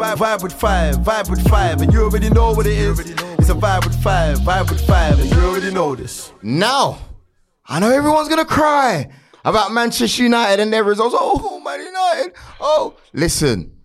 Vibe, vibe with five, vibe with five, and you already know what it is. It's a vibe with five, vibe with five, and you already know this. Now, I know everyone's gonna cry about Manchester United and their results. Oh, Man United. Oh, listen,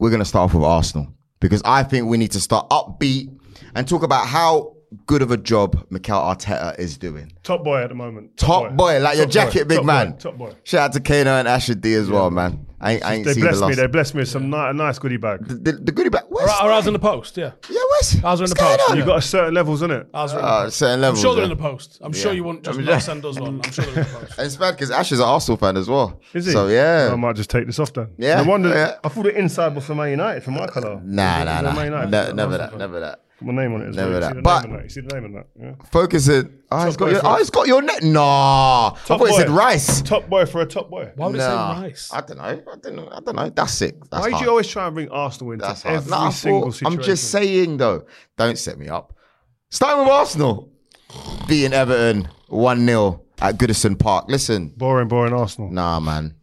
we're gonna start off with Arsenal because I think we need to start upbeat and talk about how good of a job Mikel Arteta is doing. Top boy at the moment. Top, boy, like your jacket, boy, big top man. boy, top boy. Shout out to Kano and Asher D as well, man. I ain't, I ain't They seen the blessed me. They blessed me with some ni- a nice goodie bag. The, the, the goodie bag. Where's Our, ours in the post, yeah. yeah, where's Ours are in the what's going post. on? You got a certain levels in it. Ours are in the Uh, post. certain I'm levels. sure they're in the post. I'm sure you wouldn't just I'm not just- send us one. I'm sure they're in the post. It's bad because Ash is an Arsenal fan as well. Is he? So yeah. I might just take this off then. Yeah, No wonder. yeah. I thought the inside was for Man United, for my colour. Nah, nah, nah. Man United? Ne- never that. Never that. My name on it as Never well. You that. see the But- name on that. You see the name on that. Yeah. Focusing. Oh, ah, it's got boy your. for- Oh, it's got your net. Nah. I thought it said boy. rice. Top boy for a top boy. Why would Nah. it say rice? I don't know. I don't know. I don't know. That's sick. That's Why do hard. you always try and bring Arsenal into That's hard. every Nah, I single thought- situation? I'm just saying though. Don't set me up. Starting with Arsenal, beating Everton one 0 at Goodison Park. Listen, Boring, boring Arsenal. nah, man.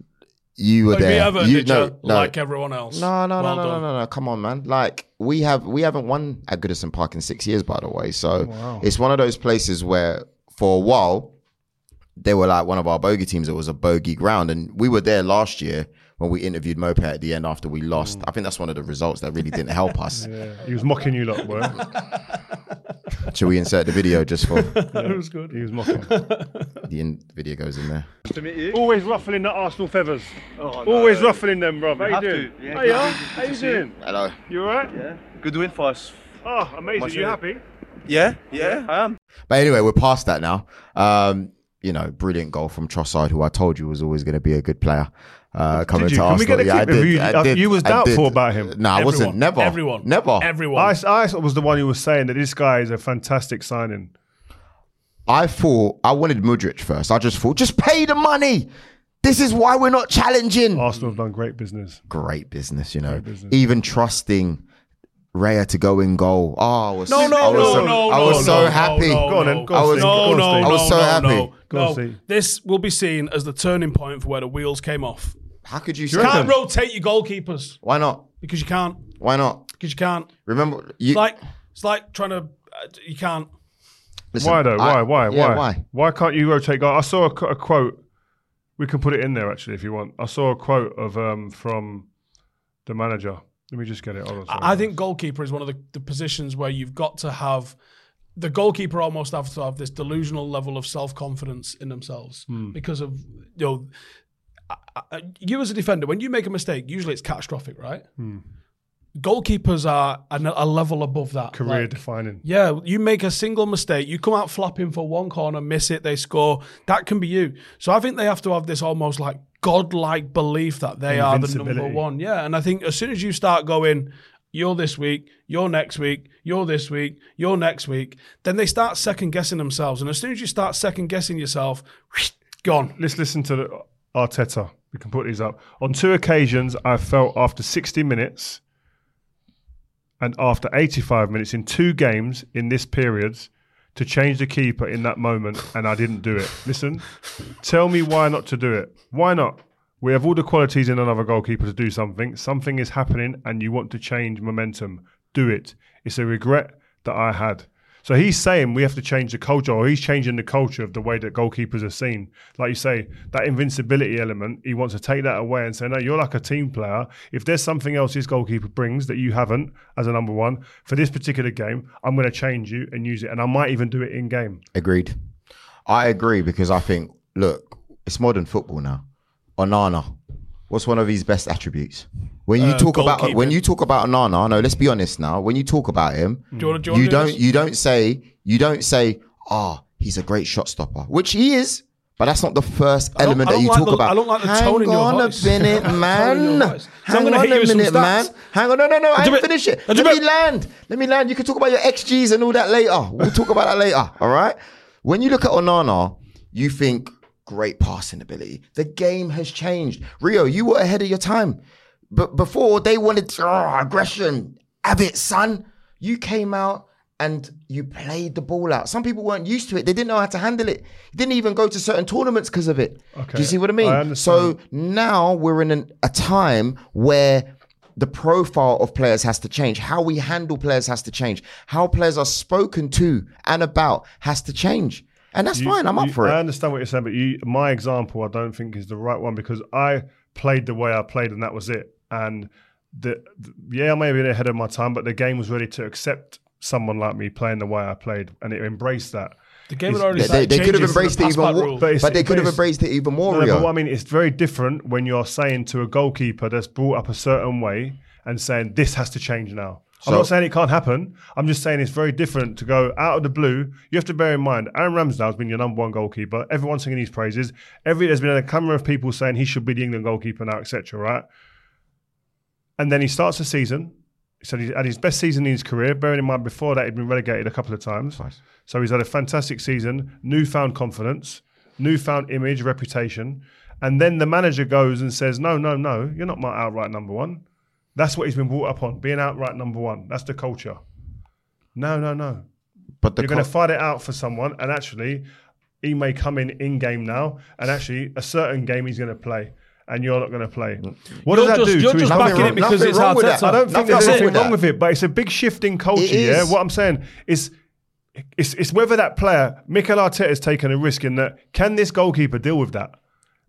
You were Like there. You no, no. like everyone else. No, no, Well no, no, no, no, no. Come on, man. Like we have, we haven't won at Goodison Park in six years, by the way. So it's one of those places where, for a while, they were like one of our bogey teams. It was a bogey ground, and we were there last year when we interviewed Mope at the end after we lost. I think that's one of the results that really didn't help us. Yeah. He was mocking you lot, boy. Should we insert the video just for It was good. he was mocking. the in- video goes in there? Always ruffling the Arsenal feathers. Always ruffling them, bro. How you have doing? to. Yeah, How you good. How to you see you. doing? Hello. You alright? Yeah. Good win for us. Oh, amazing. Much You happy? Yeah, yeah, I am. But anyway, we're past that now. Um, you know, brilliant goal from Trossard, who I told you was always going to be a good player. Uh, coming you? to Can we Arsenal. get a yeah, I clip did, you? I Uh, did, you was I doubtful did. about him. No, I wasn't. Everyone. Never. Everyone. Never. Everyone. I, I was the one who was saying that this guy is a fantastic signing. I thought I wanted Mudryk first. I just thought, just pay the money. This is why we're not challenging. Arsenal have done great business. Great business, you know. business. Even trusting Raya to go in goal. Oh, I was No, no, I was no, so, no, I no, was so no, happy. No, Go on then, go I on, was- no, no, I was no, so no, happy. No, Go on, no. Steve. This will be seen as the turning point for where the wheels came off. How could you You say can't that? rotate your goalkeepers Why not? because you can't. Why not? Because you can't. Remember, you, It's like it's like trying to. Uh, you can't. listen, why though? I- Why? Why? yeah, why? why? Why can't you rotate guard? I saw a, a quote. We can put it in there actually if you want. I saw a quote of um from the manager. Let me just get it. Hold on. I I think goalkeeper is one of the, the positions where you've got to have the goalkeeper almost have to have this delusional level of self confidence in themselves Hmm. because of you know. You as a defender, when you make a mistake, usually it's catastrophic, right? Hmm. Goalkeepers are a, a level above that. career Like, defining. Yeah, you make a single mistake, you come out flapping for one corner, miss it, they score. That can be you. So I think they have to have this almost like godlike belief that they are the number one. Yeah, and I think as soon as you start going, you're this week, you're next week, you're this week, you're next week, then they start second guessing themselves. And as soon as you start second guessing yourself, gone. Let's listen to the Arteta. We can put these up. On two occasions, I felt after 60 minutes and after 85 minutes in two games in this period to change the keeper in that moment, and I didn't do it. Listen, tell me why not to do it. Why not? We have all the qualities in another goalkeeper to do something. Something is happening, and you want to change momentum. Do it. It's a regret that I had. So he's saying we have to change the culture, or he's changing the culture of the way that goalkeepers are seen. Like you say, that invincibility element, he wants to take that away and say, no, you're like a team player. If there's something else this goalkeeper brings that you haven't as a number one for this particular game, I'm going to change you and use it. And I might even do it in game. Agreed. I agree because I think, look, it's modern football now. Onana, what's one of his best attributes? When you Uh, talk about when you talk about Onana, no, let's be honest now. When you talk about him, Do you wanna- do you wanna you do don't this? you don't say you don't say, ah, he's a great shot stopper, which he is. But that's not the first don't- element I that don't you like talk the- about. I don't like the Hang tone in your on voice. a minute, Tone in man. your voice. So I'm Hang gonna on hit you a with some minute, man. stats. Hang on, no, no, no. I do ain't it. finished it. I Let me land. Let me land. You can talk about your XGs and all that later. We'll talk about that later. All right. When you look at Onana, you think great passing ability. The game has changed. Rio, you were ahead of your time. But before they wanted oh, aggression, have it, son. You came out and you played the ball out. Some people weren't used to it. They didn't know how to handle it. You didn't even go to certain tournaments because of it. Okay. Do you see what I mean? I so now we're in an, a time where the profile of players has to change. How we handle players has to change. How players are spoken to and about has to change. And that's You- fine. I'm up you- for it. I understand what you're saying, but you, my example, I don't think is the right one because I played the way I played, and that was it. And the, the yeah, I may have been ahead of my time, but the game was ready to accept someone like me playing the way I played, and it embraced that. The game had already They, started they could have embraced it even more. But but they could have embraced it even more. No, no, but what I mean, it's very different when you're saying to a goalkeeper that's brought up a certain way and saying this has to change now. I'm So- not saying it can't happen. I'm just saying it's very different to go out of the blue. You have to bear in mind, Aaron Ramsdale's been your number one goalkeeper. Everyone's singing his praises. Every there's been a camera of people saying he should be the England goalkeeper now, etc. Right? And then he starts the season. He said he had his best season in his career. Bearing in mind, before that, he'd been relegated a couple of times. So he's had a fantastic season, newfound confidence, newfound image, reputation. And then the manager goes and says, No, no, no, you're not my outright number one. That's what he's been brought up on, being outright number one. That's the culture. No, no, no. but the You're going to fight it out for someone, and actually, he may come in in game now, and actually, a certain game he's going to play, and you're not going to play. Mm. What You're does that just- do you're to just backing wrong- it because nothing it's wrong with Arteta. that. I don't think Nothing there's wrong anything with wrong that. with it, but it's a big shift in culture. Yeah, what I'm saying is, it's it's whether that player, Mikel Arteta, has taken a risk in that. Can this goalkeeper deal with that?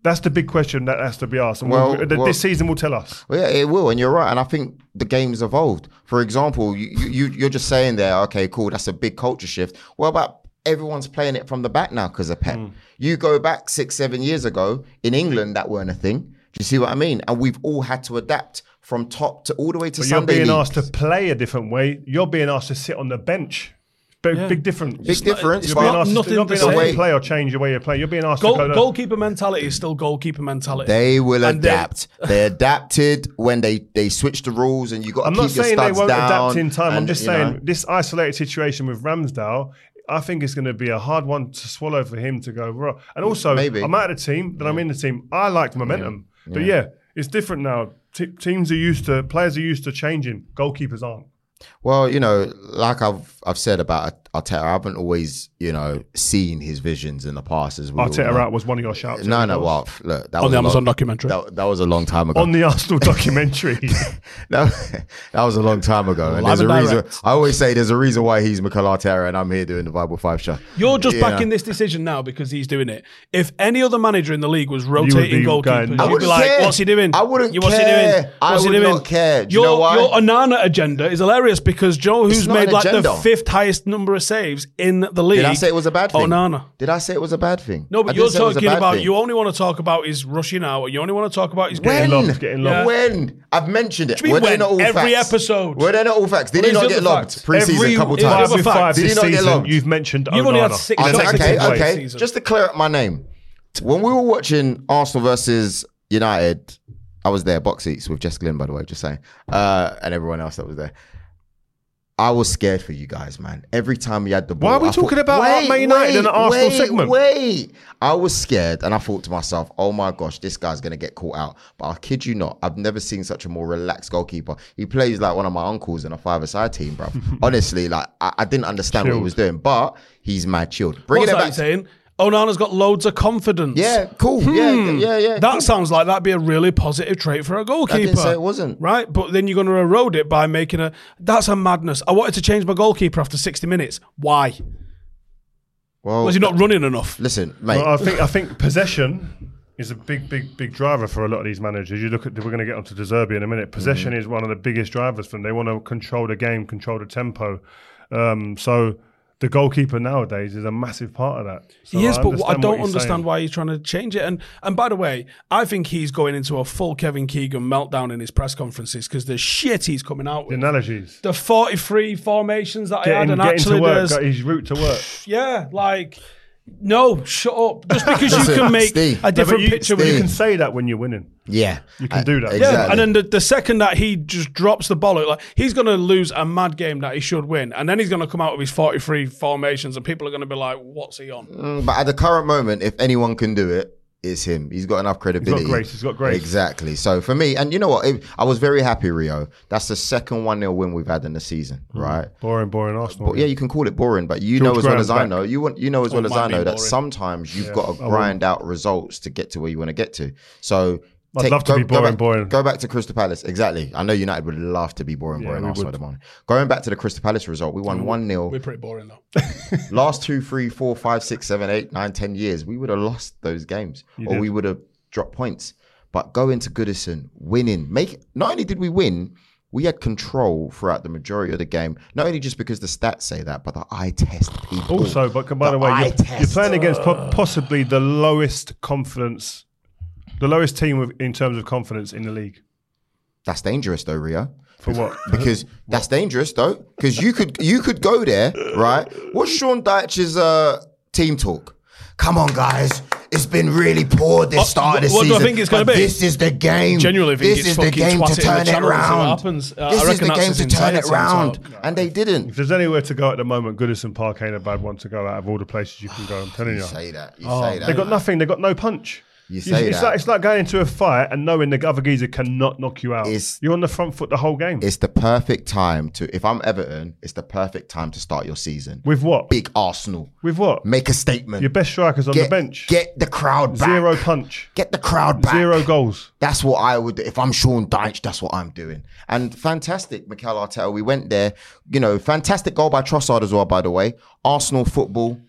That's the big question that has to be asked. And Well, we'll- well- this season will tell us. Well, yeah, it will, and you're right. And I think the game's evolved. For example, you, you you're just saying there, okay, cool, that's a big culture shift. What about everyone's playing it from the back now because of Pep? Hmm. You go back six, seven years ago in England, that weren't a thing. Do you see what I mean? And we've all had to adapt from top to all the way to But you're being league. asked to play a different way. You're being asked to sit on the bench. Big, Yeah. big difference. Big difference. You're being asked, nothing to, not the being asked same. to play or change the way you play. You're being asked Goal, to go. goalkeeper mentality is still goalkeeper mentality. They will And adapt. They, adapted when they they switched the rules, and you got to I'm keep not your saying they won't adapt in time. I'm just saying know. this isolated situation with Ramsdale. I think it's going to be a hard one to swallow for him to go raw. And also, Maybe. I'm out of the team, then I'm in the team. I like momentum, but yeah, it's different now. Te teams are used to players are used to changing. Goalkeepers aren't. Well, you know, like I've I've said about Arteta, I haven't always, you know, seen his visions in the past as well. Arteta out was one of your shouts. No, of no, course. well, look, that on was the a Amazon long, documentary. that, that was a long time ago. on the Arsenal documentary. that, that was a long time ago. And Live there's a and reason. I always say there's a reason why he's Mikel Arteta and I'm here doing the Vibe Five show. You're just You backing know? this decision now because he's doing it. If any other manager in the league was rotating be goalkeepers, I you'd be like, care. "What's he doing? I wouldn't You- What's he care. doing? I What's he would doing?" not care. Do you your, know why? Your Onana agenda is hilarious because Joe, who's made like agenda. the fifth highest number of saves in the league. Did I say it was a bad thing? Onana. Did I say it was a bad thing? No, but didn't you're say it was a talking about. thing. You only want to talk about his rushing out. You only want to talk about his when? getting lobbed, getting lobbed. When? I've mentioned it. do Were they when? not all Every facts? episode. Were they not all facts? Did what he not the get other lobbed fact? pre-season Every a couple Yeah, five times? other five Did he this not get season, lobbed? you've mentioned You've only had six shots okay, negative this way. okay. Just to clear up my name, when we were watching Arsenal versus United, I was there, box seats with Jess Glynne, by the way, just saying, uh, and everyone else that was there. I was scared for you guys, man. Every time you had the ball, Why are we I talking thought, about wait, Man United wait, in an Arsenal wait, segment? Wait, I was scared, and I thought to myself, "Oh my gosh, this guy's gonna get caught out." But I kid you not, I've never seen such a more relaxed goalkeeper. He plays like one of my uncles in a five-a-side team, bro. Honestly, like I, I didn't understand what he was doing, but he's mad chilled. Bringing What's it back, saying? Onana's got loads of confidence. yeah, cool, yeah, yeah, yeah. Hmm. That cool. sounds like that'd be a really positive trait for a goalkeeper. I didn't say it wasn't. Right, but then you're going to erode it by making a. That's a madness. I wanted to change my goalkeeper after 60 minutes. Why? Well, Was he not running enough? listen, mate. Well, I think I think possession is a big, big, big driver for a lot of these managers. You look at we're going to get onto De Zerbi in a minute. Possession Mm-hmm. is one of the biggest drivers for them. They want to control the game, control the tempo. Um, so the goalkeeper nowadays is a massive part of that. So yes, but I don't understand saying. why he's trying to change it. And and by the way, I think he's going into a full Kevin Keegan meltdown in his press conferences because the shit he's coming out the with. analogies. The 43 formations that I had, and actually work, there's his route to work. yeah, like No, shut up. Just because you Listen, can make Steve. a No, different you, picture you can say that when you're winning. Yeah, You can Uh, do that. Yeah, Exactly. Yeah, and then the, the second that he just drops the ball, like he's going to lose a mad game that he should win, and then he's going to come out with his forty-three formations, and people are going to be like, "What's he on?" Mm, but at the current moment, if anyone can do it, it's him. He's got enough credibility. He's got grace, he's got grace. Exactly. So for me, and you know what? If, I was very happy, Rio. That's the second 1 0 win we've had in the season, hmm. right? Boring, boring Arsenal. But yeah, you can call it boring, but you George know as well Graham's as I know, you want you know as well Oh, it as I might be know that sometimes you've Yeah, got to grind out results to get to where you want to get to. So I'd love to be boring, back, boring. Go back to Crystal Palace. Exactly. I know United would love to be boring, Yeah, boring Arsenal would. the moment. Going back to the Crystal Palace result, we won one 0 We're pretty boring though. last two, three, four, five, six, seven, eight, nine, ten years, we would have lost those games, or did. we would have dropped points. But going to Goodison, winning, make not only did we win, we had control throughout the majority of the game. Not only just because the stats say that, but the eye test people. Also, but by the, way, you're, you're playing against po- possibly the lowest confidence, the lowest team with, in terms of confidence in the league. That's dangerous, though, Rio. For what? Because that's dangerous, though. Because you could you could go there, right? What's Sean Dyche's uh, team talk? Come on, guys. It's been really poor this Oh, start of the season. what do I think it's gonna be? This is the game. Genuinely think this it's is the fucking game to twat it in the turn it channel and see what around. happens. Uh, this is the game to turn it team round, and they didn't. If there's anywhere to go at the moment, Goodison Park ain't a bad one to go out of all the places you can go. I'm telling You you. say that. You Oh, say that. They got nothing. They got no punch. You It's- say it's that. like it's like going into a fight and knowing the other geezer cannot knock you out. It's- You're on the front foot the whole game. It's the perfect time to. If I'm Everton, it's the perfect time to start your season. With what? Big Arsenal. With what? Make a statement. Your best strikers on get, the bench. Get the crowd back. Zero punch. Get the crowd back. Zero goals. That's what I would. If I'm Sean Dyche, that's what I'm doing. And fantastic, Mikel Arteta. We went there. You know, fantastic goal by Trossard as well. By the way, Arsenal football.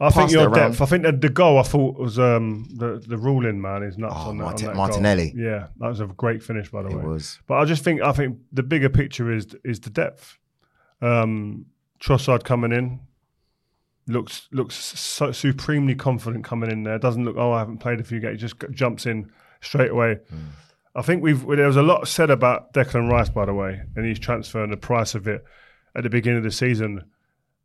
I think your it depth. I think that the goal I thought was um, the the ruling man is nuts Oh, on that. On that Martinelli. Goal. Yeah, that was a great finish by the way. It was. But I just think I think the bigger picture is is the depth. Um, Trossard coming in looks looks so supremely confident coming in there. Doesn't look oh I haven't played a few games. Just jumps in straight away. I think we've there was a lot said about Declan Rice by the way and his transfer and the price of it at the beginning of the season.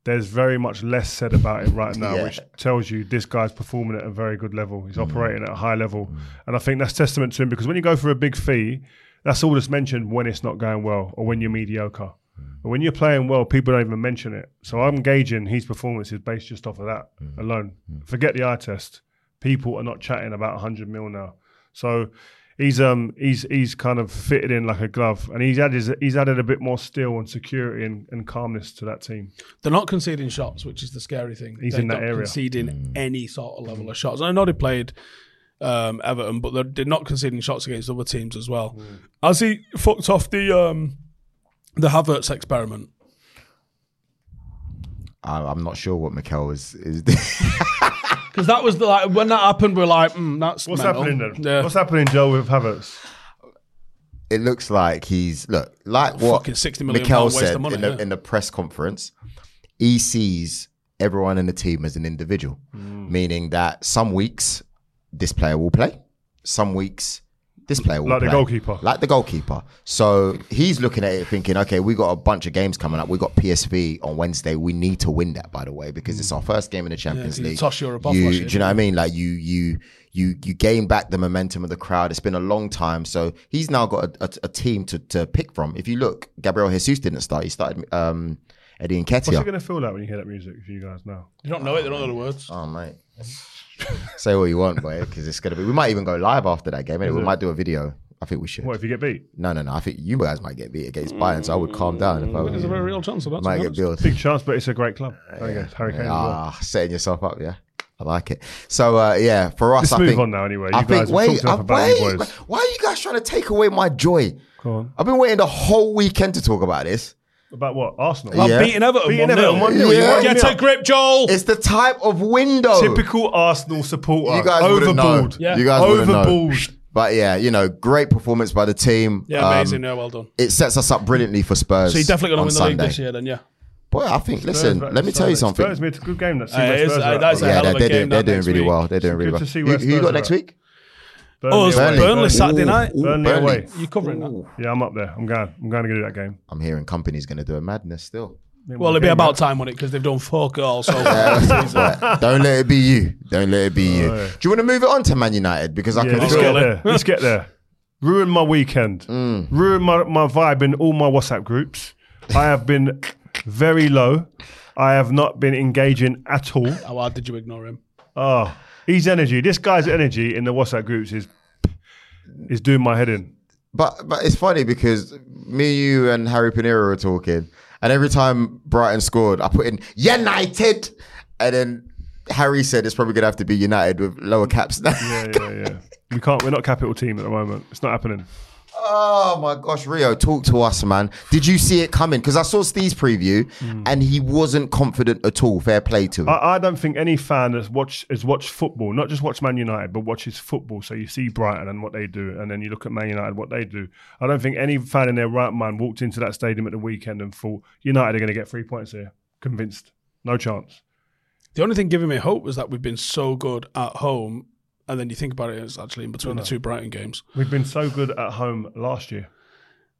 There's very much less said about it right now, Yeah. which tells you this guy's performing at a very good level. He's mm. operating at a high level, mm. and I think that's testament to him because when you go for a big fee, that's all that's mentioned when it's not going well or when you're mediocre. Mm. But when you're playing well, people don't even mention it. So I'm gauging his performance is based just off of that alone. Forget the eye test. People are not chatting about 100 mil now. So he's um he's he's kind of fitted in like a glove, and he's added he's added a bit more steel and security and, and calmness to that team. They're not conceding shots, which is the scary thing. He's They're in that not area. conceding any sort of level of shots. And I know they played um, Everton, but they're, they're not conceding shots against other teams as well. Has he fucked off the um, the Havertz experiment? I, I'm not sure what Mikel is. is Because that was the, like when that happened, we're like, mm, that's What's mental. happening then? Yeah. What's happening, Joe, with Havertz? it looks like he's look like what Fucking 60 million Mikel pound waste said of money, in, the, yeah. in the press conference. He sees everyone in the team as an individual, Mm. meaning that some weeks this player will play, some weeks this player will Like the goalkeeper. like the goalkeeper. So he's looking at it thinking, okay, we got a bunch of games coming up. We got PSV on Wednesday. We need to win that, by the way, because it's our first game in the Champions you League. tossed Europe off You- last year, do you know what I mean? Like you, you, you, you gain back the momentum of the crowd. It's been a long time, so he's now got a, a, a team to, to pick from. If you look, Gabriel Jesus didn't start. He started um, Eddie Nketiah. What's it Nketiah. going to feel like when you hear that music for you guys now? You don't know it, they don't know the words. Oh mate, say what you want, boy, because it's gonna be. We might even go live after that game. innit? We might do a video. I think we should. What if you get beat? No, no, no. I think you guys might get beat against Bayern, so I would calm down if I There's a very real chance of that. Might get billed. Big chance, but it's a great club. I guess Harry Kane as well. Ah, setting yourself up, yeah. I like it. So uh, yeah, for us, Let's I move think, on now anyway. You I guys think wait, talked enough about you wait, boys. why are you guys trying to take away my joy? Go on. I've been waiting the whole weekend to talk about this. About what? Arsenal. About Yeah. beating Everton Beating 1-0. Everton 1-0. You Yeah. Get a grip, Joel. It's the type of window. Typical Arsenal supporter. You guys wouldn't know. Overboard. Yeah. You guys wouldn't know. Overboard. But yeah, you know, great performance by the team. yeah, Um, amazing. yeah, well done. it sets us up brilliantly for Spurs. So you're definitely going on to win the league this year, then, yeah. Boy, I think. Listen, Spurs, let me tell you Spurs, something. Spurs made a good game. That Uh, it is- uh, that's a yeah, hell they're, of a they're game doing, they're that doing next really week. well. They're doing really good well. to see Who, where who you Spurs got are next at. week? Oh, it's Burnley. Burnley, Saturday Ooh, night. ooh, Burnley away. You covering that? Yeah, I'm up there. I'm going. I'm going to do that game. I'm hearing company's going to do a madness still. Well, it'd be about time, wouldn't it? Because they've done fuck all so far. Don't let it be you. Don't let it be you. Do you want to move it on to Man United because I Yeah, can let's feel get there. Let's get there. Ruin my weekend. Mm. Ruin my, my vibe in all my WhatsApp groups. I have been very low. I have not been engaging at all. How hard did you ignore him? Oh, his energy. This guy's energy in the WhatsApp groups is is doing my head in. But but it's funny because me, you, and Harry Pinero were talking, and every time Brighton scored, I put in United, and then Harry said it's probably gonna have to be United with lower caps now. Yeah, yeah, yeah. We can't. We're not capital team at the moment. It's not happening. Oh my gosh, Rio, talk to us, man. Did you see it coming? Because I saw Steve's preview, hmm. and he wasn't confident at all. Fair play to him. I, I don't think any fan has watched has watched football, not just watch Man United, but watches football. So you see Brighton and what they do, and then you look at Man United what they do. I don't think any fan in their right mind walked into that stadium at the weekend and thought United are going to get three points here. Convinced, no chance. The only thing giving me hope was that we've been so good at home, and then you think about it, it's actually in between the two Brighton games. We've been so good at home last year.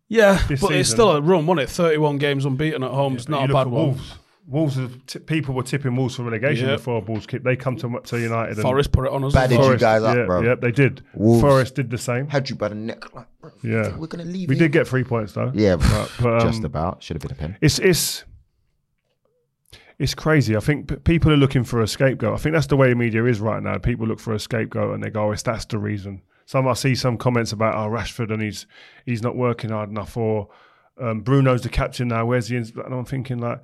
Yeah, This but it's still a run, wasn't it? 31 games unbeaten at home. it's But not you a look bad at one. Wolves. Wolves, t- people were tipping Wolves for relegation Yeah. before Wolves kicked. They come to, to United. and Forest put it on us. Bad as did you guys up, yeah, bro. Yeah, they did. Wolves. Forest did the same. Had you by the neck, like, bro, Yeah, we're gonna leave. we here. did get three points though. Yeah, but, um, just about. Should have been a pen. It's it's it's crazy. I think p- people are looking for a scapegoat. I think that's the way the media is right now. People look for a scapegoat and they go, "Oh, it's that's the reason." Some I see some comments about, "Oh, Rashford and he's he's not working hard enough," or um, "Bruno's the captain now. Where's the?" Ins-? And I'm thinking like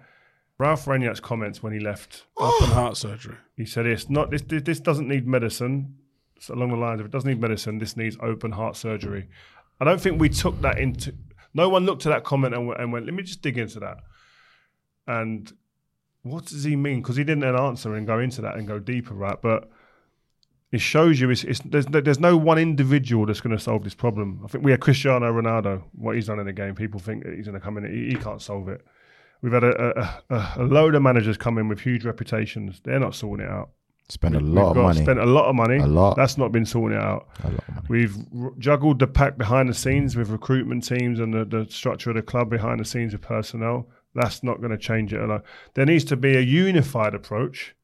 Ralf Rangnick's comments when he left. Open heart surgery. He said, "It's not this. This, doesn't need medicine." It's along the lines of it doesn't need medicine. This needs open heart surgery. I don't think we took that into. No one looked at that comment and, and went, "Let me just dig into that." And what does he mean? Because he didn't then answer and go into that and go deeper, right? But it shows you it's, it's there's there's no one individual that's going to solve this problem. I think we had Cristiano Ronaldo. What he's done in the game, people think that he's going to come in. He, he can't solve it. We've had a, a, a, load of managers come in with huge reputations. They're not sorting it out. Spend a lot of got- money. Spent a lot of money. A lot. That's not been sorting it out. A lot of money. We've r- juggled the pack behind the scenes with recruitment teams and the, the structure of the club behind the scenes with personnel. That's not going to change it. alone. There needs to be a unified approach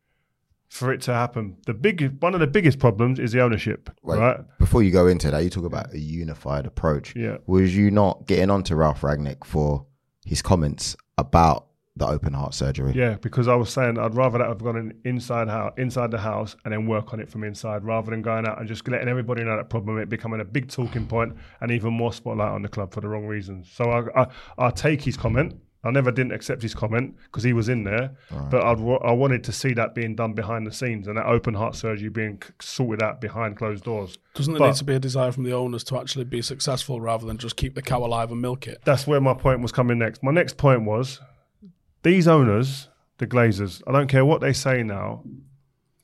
for it to happen. The big one of the biggest problems is the ownership, Wait, right? Before you go into that, you talk about a unified approach. Yeah. Was you not getting onto Ralf Rangnick for his comments about the open heart surgery? Yeah, because I was saying I'd rather that have gone in inside house, inside the house, and then work on it from inside, rather than going out and just letting everybody know that problem, it becoming a big talking point and even more spotlight on the club for the wrong reasons. So I, I, I take his comment. I never didn't accept his comment because he was in there, but I'd, wa- I wanted to see that being done behind the scenes and that open heart surgery being c- sorted out behind closed doors. Doesn't there But- need to be a desire from the owners to actually be successful rather than just keep the cow alive and milk it? that's where my point was coming next. My next point was these owners, the Glazers, I don't care what they say now,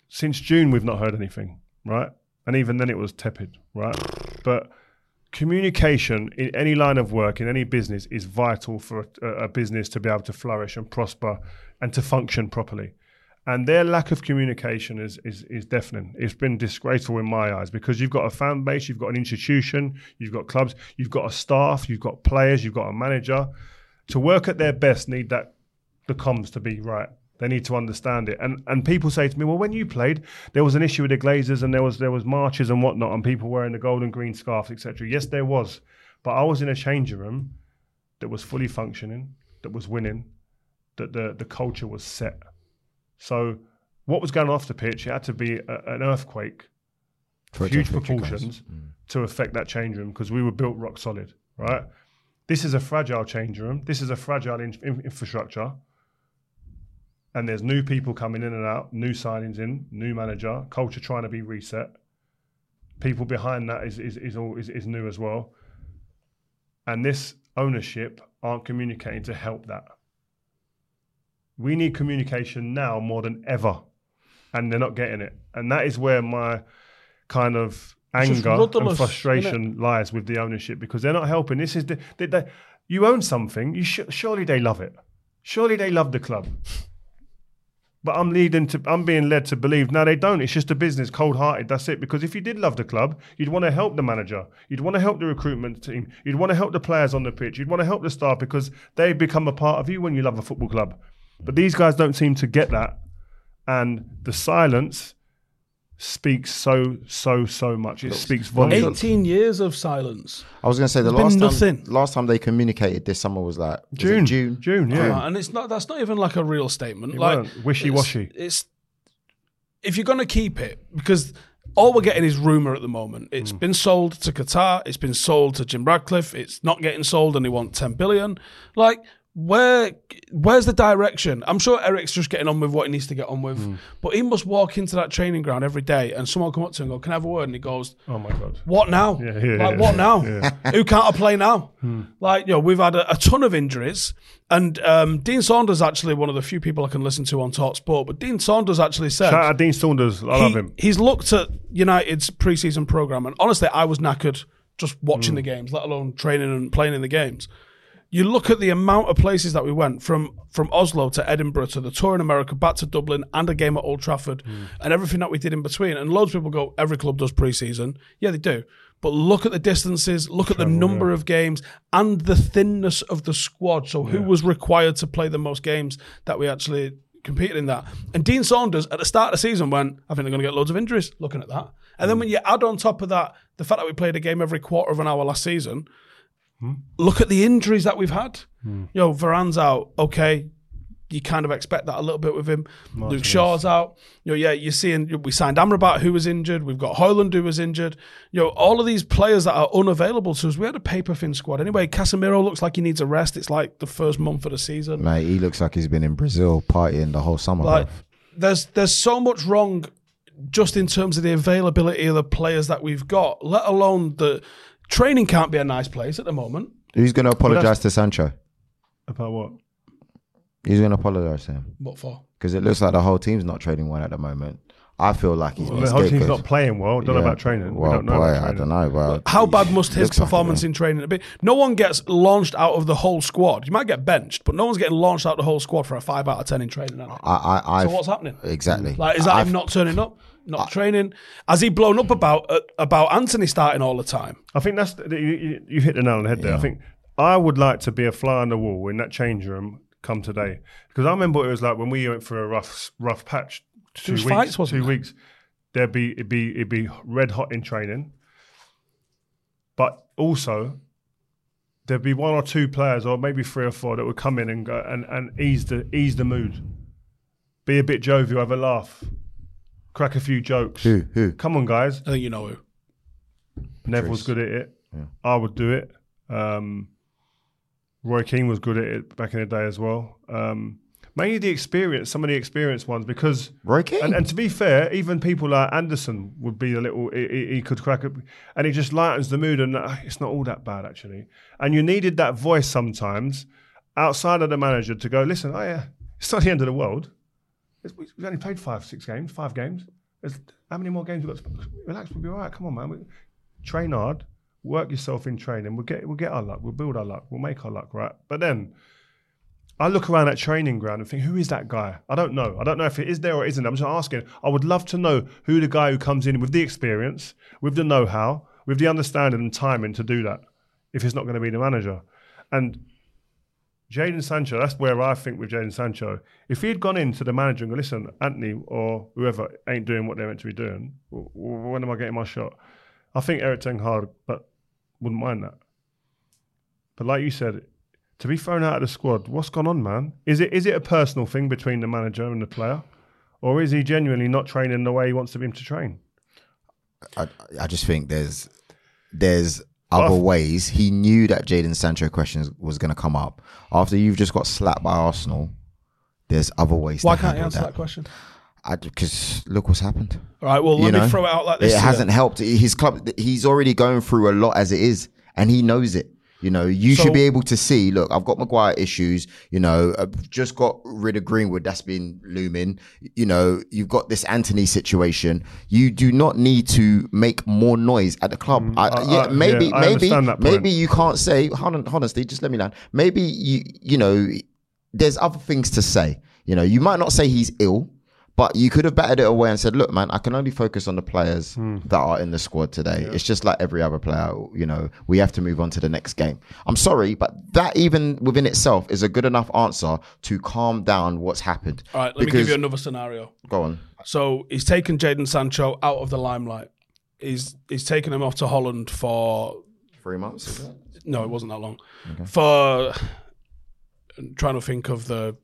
since June we've not heard anything, right? And even then it was tepid, right? But communication in any line of work, in any business, is vital for a, a business to be able to flourish and prosper and to function properly. And their lack of communication is, is is deafening. It's been disgraceful in my eyes because you've got a fan base, you've got an institution, you've got clubs, you've got a staff, you've got players, you've got a manager. To work at their best, need that the comms to be right. They need to understand it. And and people say to me, well, when you played, there was an issue with the Glazers and there was there was marches and whatnot and people wearing the gold and green scarves, etc. Yes, there was. But I was in a changing room that was fully functioning, that was winning, that the, the culture was set. So what was going off the pitch, it had to be a, an earthquake, For huge affect you guys. proportions, mm. to affect that change room because we were built rock solid, right? This is a fragile change room. This is a fragile in- infrastructure. And there's new people coming in and out, new signings in, new manager, culture trying to be reset. People behind that is is, is all is, is new as well. And this ownership aren't communicating to help that. We need communication now more than ever. And they're not getting it. And that is where my kind of anger and frustration lies with the ownership because they're not helping. This is the, they, they, you own something. You sh- surely they love it. Surely they love the club. But I'm leading to I'm being led to believe no they don't. It's just a business, cold hearted. That's it. Because if you did love the club, you'd want to help the manager. You'd want to help the recruitment team. You'd want to help the players on the pitch. You'd want to help the staff because they become a part of you when you love a football club. But these guys don't seem to get that, and the silence speaks so so so much. It speaks volumes. 18 years of silence. I was going to say the There's been last time, nothing. last time they communicated this summer was like was June, June, June, yeah. Uh, and it's not that's not even like a real statement. It like. Wishy-washy. It's, it's if you're going to keep it because all we're getting is rumor at the moment. It's Hmm. been sold to Qatar. It's been sold to Jim Ratcliffe. It's not getting sold, and they want 10 billion. Like where where's the direction? I'm sure Erik's just getting on with what he needs to get on with, Hmm. but he must walk into that training ground every day, and someone come up to him and go, "Can I have a word?" And he goes, Oh my god. what now? Yeah, yeah, like yeah. what now? Who can't I play now? Like you know, we've had a, a ton of injuries, and um, Dean Saunders actually one of the few people I can listen to on Talk Sport. But Dean Saunders actually said Shout out Dean Saunders. I he- love him. he's looked at United's preseason program, and honestly, I was knackered just watching the games, let alone training and playing in the games. You look at the amount of places that we went from from Oslo to Edinburgh to the tour in America, back to Dublin, and a game at Old Trafford, Hmm. and everything that we did in between. And loads of people go, every club does preseason. Yeah, they do. But look at the distances, look at the number of games, and the thinness of the squad. So who was required to play the most games that we actually competed in that? And Dean Saunders at the start of the season went, I think they're going to get loads of injuries. Looking at that, and then when you add on top of that the fact that we played a game every quarter of an hour last season, look at the injuries that we've had. Hmm. You know, Varane's out. Okay, you kind of expect that a little bit with him. Luke Shaw's out. You know, yeah, you're seeing we signed Amrabat who was injured. We've got Højlund who was injured. You know, all of these players that are unavailable to us. We had a paper thin squad anyway. Casemiro looks like he needs a rest. It's like the first month of the season. Mate, he looks like he's been in Brazil partying the whole summer. Like, bruv. there's there's so much wrong just in terms of the availability of the players that we've got. Let alone the training can't be a nice place at the moment. Who's going to apologize to Sancho? About what? He's going to apologize to him What for? because it looks like the whole team's not trading well at the moment. I feel like he's Well, been the whole team's not playing well. Don't know about training. Well, we don't know boy, about I don't know. But How bad must his looks like performance in training be? No one gets launched out of the whole squad. You might get benched, but no one's getting launched out of the whole squad for a five out of ten in training. I, I, I, So what's happening? Exactly. Like, is that I've- him not turning up, not training? Has he blown up about uh, about Antony starting all the time? I think that's the, you, you- you hit the nail on the head there. I think I would like to be a fly on the wall in that change room come today because I remember what it was like when we went for a rough rough patch. Two weeks, fights, wasn't two there? weeks. There'd be it'd be it'd be red hot in training, but also there'd be one or two players or maybe three or four that would come in and go and, and ease the ease the mood, be a bit jovial, have a laugh, crack a few jokes. Who? Who? Come on, guys. I think you know who. Neville's good at it. I would do it. Um, Roy Keane was good at it back in the day as well. Um, mainly the experience, some of the experienced ones, because Roy? And, and to be fair, even people like Anderson would be a little. He, he- could crack it, and it just lightens the mood, and uh, it's not all that bad actually. And you needed that voice sometimes outside of the manager to go. Listen, oh yeah, it's not the end of the world. It's, we- we've only played five, six games, five games. There's, how many more games we got? To, relax, we'll be all right. Come on, man. We, train hard, work yourself in training. We'll get we'll get our luck. We'll build our luck. We'll make our luck, right? But then I look around that training ground and think, who is that guy? I don't know. I don't know if it is there or isn't. I'm just asking. I would love to know who the guy who comes in with the experience, with the know-how, with the understanding and timing to do that. If it's not going to be the manager, and Jadon Sancho, that's where I think with Jadon Sancho, if he had gone into the manager and go, listen, Antony or whoever ain't doing what they're meant to be doing, when am I getting my shot? I think Erik Ten Hag, but wouldn't mind that. But like you said, to be thrown out of the squad, what's gone on, man? Is it is it a personal thing between the manager and the player, or is he genuinely not training the way he wants him to train? I, I just think there's there's other ways. He knew that Jadon Sancho question was going to come up after you've just got slapped by Arsenal. There's other ways. Why to can't you answer that. that question? Because look what's happened. All right, well, You let know? me throw it out like this. It hasn't helped. His club, he's already going through a lot as it is, and he knows it. You know, you So- should be able to see. Look, I've got Maguire issues. You know, I've just got rid of Greenwood. That's been looming. You know, you've got this Antony situation. You do not need to make more noise at the club. Mm, I, I- yeah, I- maybe, yeah, maybe, understand that point. maybe you can't say. Honestly, just let me land. Maybe you, you know, there's other things to say. You know, you might not say he's ill, But you could have batted it away and said, "Look, man, I can only focus on the players Hmm. that are in the squad today. It's just like every other player. You know, we have to move on to the next game." I'm sorry, but that even within itself is a good enough answer to calm down what's happened. All right, let me give you another scenario. Go on. So he's taken Jadon Sancho out of the limelight. He's he's taken him off to Holland for Three months. No, it wasn't that long. For I'm trying to think of the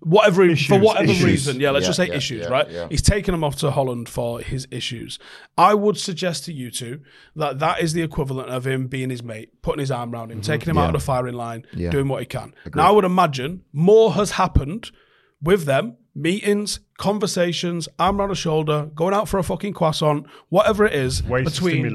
whatever for whatever issues. reason. Yeah, let's Yeah, just say yeah, issues, yeah, right? yeah. He's taken him off to Holland for his issues. I would suggest to you two that that is the equivalent of him being his mate, putting his arm around him, taking him out of the firing line, Mm-hmm. Yeah. doing what he can. Now I would imagine more has happened with them. Meetings, conversations, arm around the shoulder, going out for a fucking croissant, whatever it is, Ways between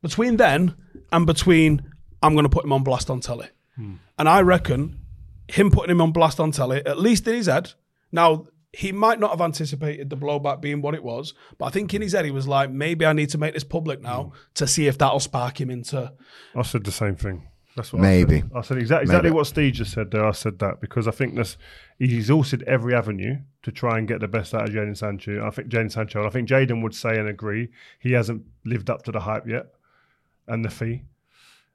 between then and between I'm going to put him on blast on telly. And I reckon him putting him on blast on telly, at least in his head. Now, he might not have anticipated the blowback being what it was, but I think in his head he was like, maybe I need to make this public now mm. to see if that'll spark him into. I said the same thing. That's what Maybe. I said. I said exactly, exactly Maybe. what Steve just said there. I said that because I think this he's exhausted every avenue to try and get the best out of Jadon Sancho. I think Jadon Sancho. and I think Jadon would say and agree he hasn't lived up to the hype yet and the fee.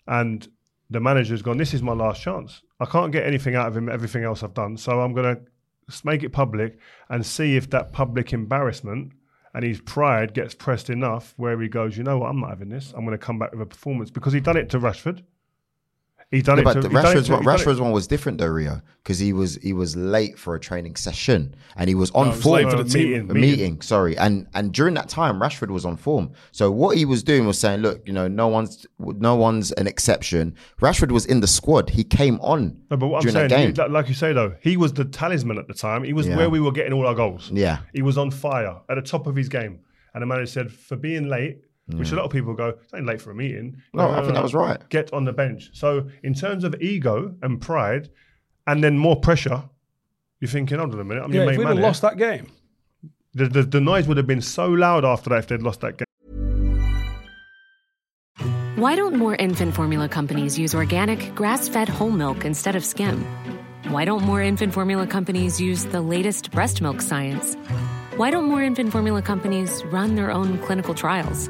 And the manager's gone. This is my last chance. I can't get anything out of him. Everything else I've done, so I'm gonna make it public and see if that public embarrassment and his pride gets pressed enough where he goes, you know what, I'm not having this. I'm going to come back with a performance because he done it to Rashford. He done Yeah, it but to the he done it Rashford's to- one, he done it- Rashford's one was different though, Rio, because he was he was late for a training session and he was on he was form. late for the team. meeting, a meeting. sorry, and and during that time, Rashford was on form. So what he was doing was saying, look, you know, no one's no one's an exception. Rashford was in the squad. He came on No, but what I'm saying, that he- like- like you say though, he was the talisman at the time. He was Yeah. where we were getting all our goals. Yeah. he was on fire at the top of his game, and the manager said for being late, which a lot of people go, it's ain't late for a meeting. No, I think that was right. Get on the bench. So in terms of ego and pride, and then more pressure, you're thinking, hold on a minute, I'm Yeah, your if main we'd man. have lost that game. The, the, the noise would have been so loud after that if they'd lost that game. Why don't more infant formula companies use organic, grass fed whole milk instead of skim? Why don't more infant formula companies use the latest breast milk science? Why don't more infant formula companies run their own clinical trials?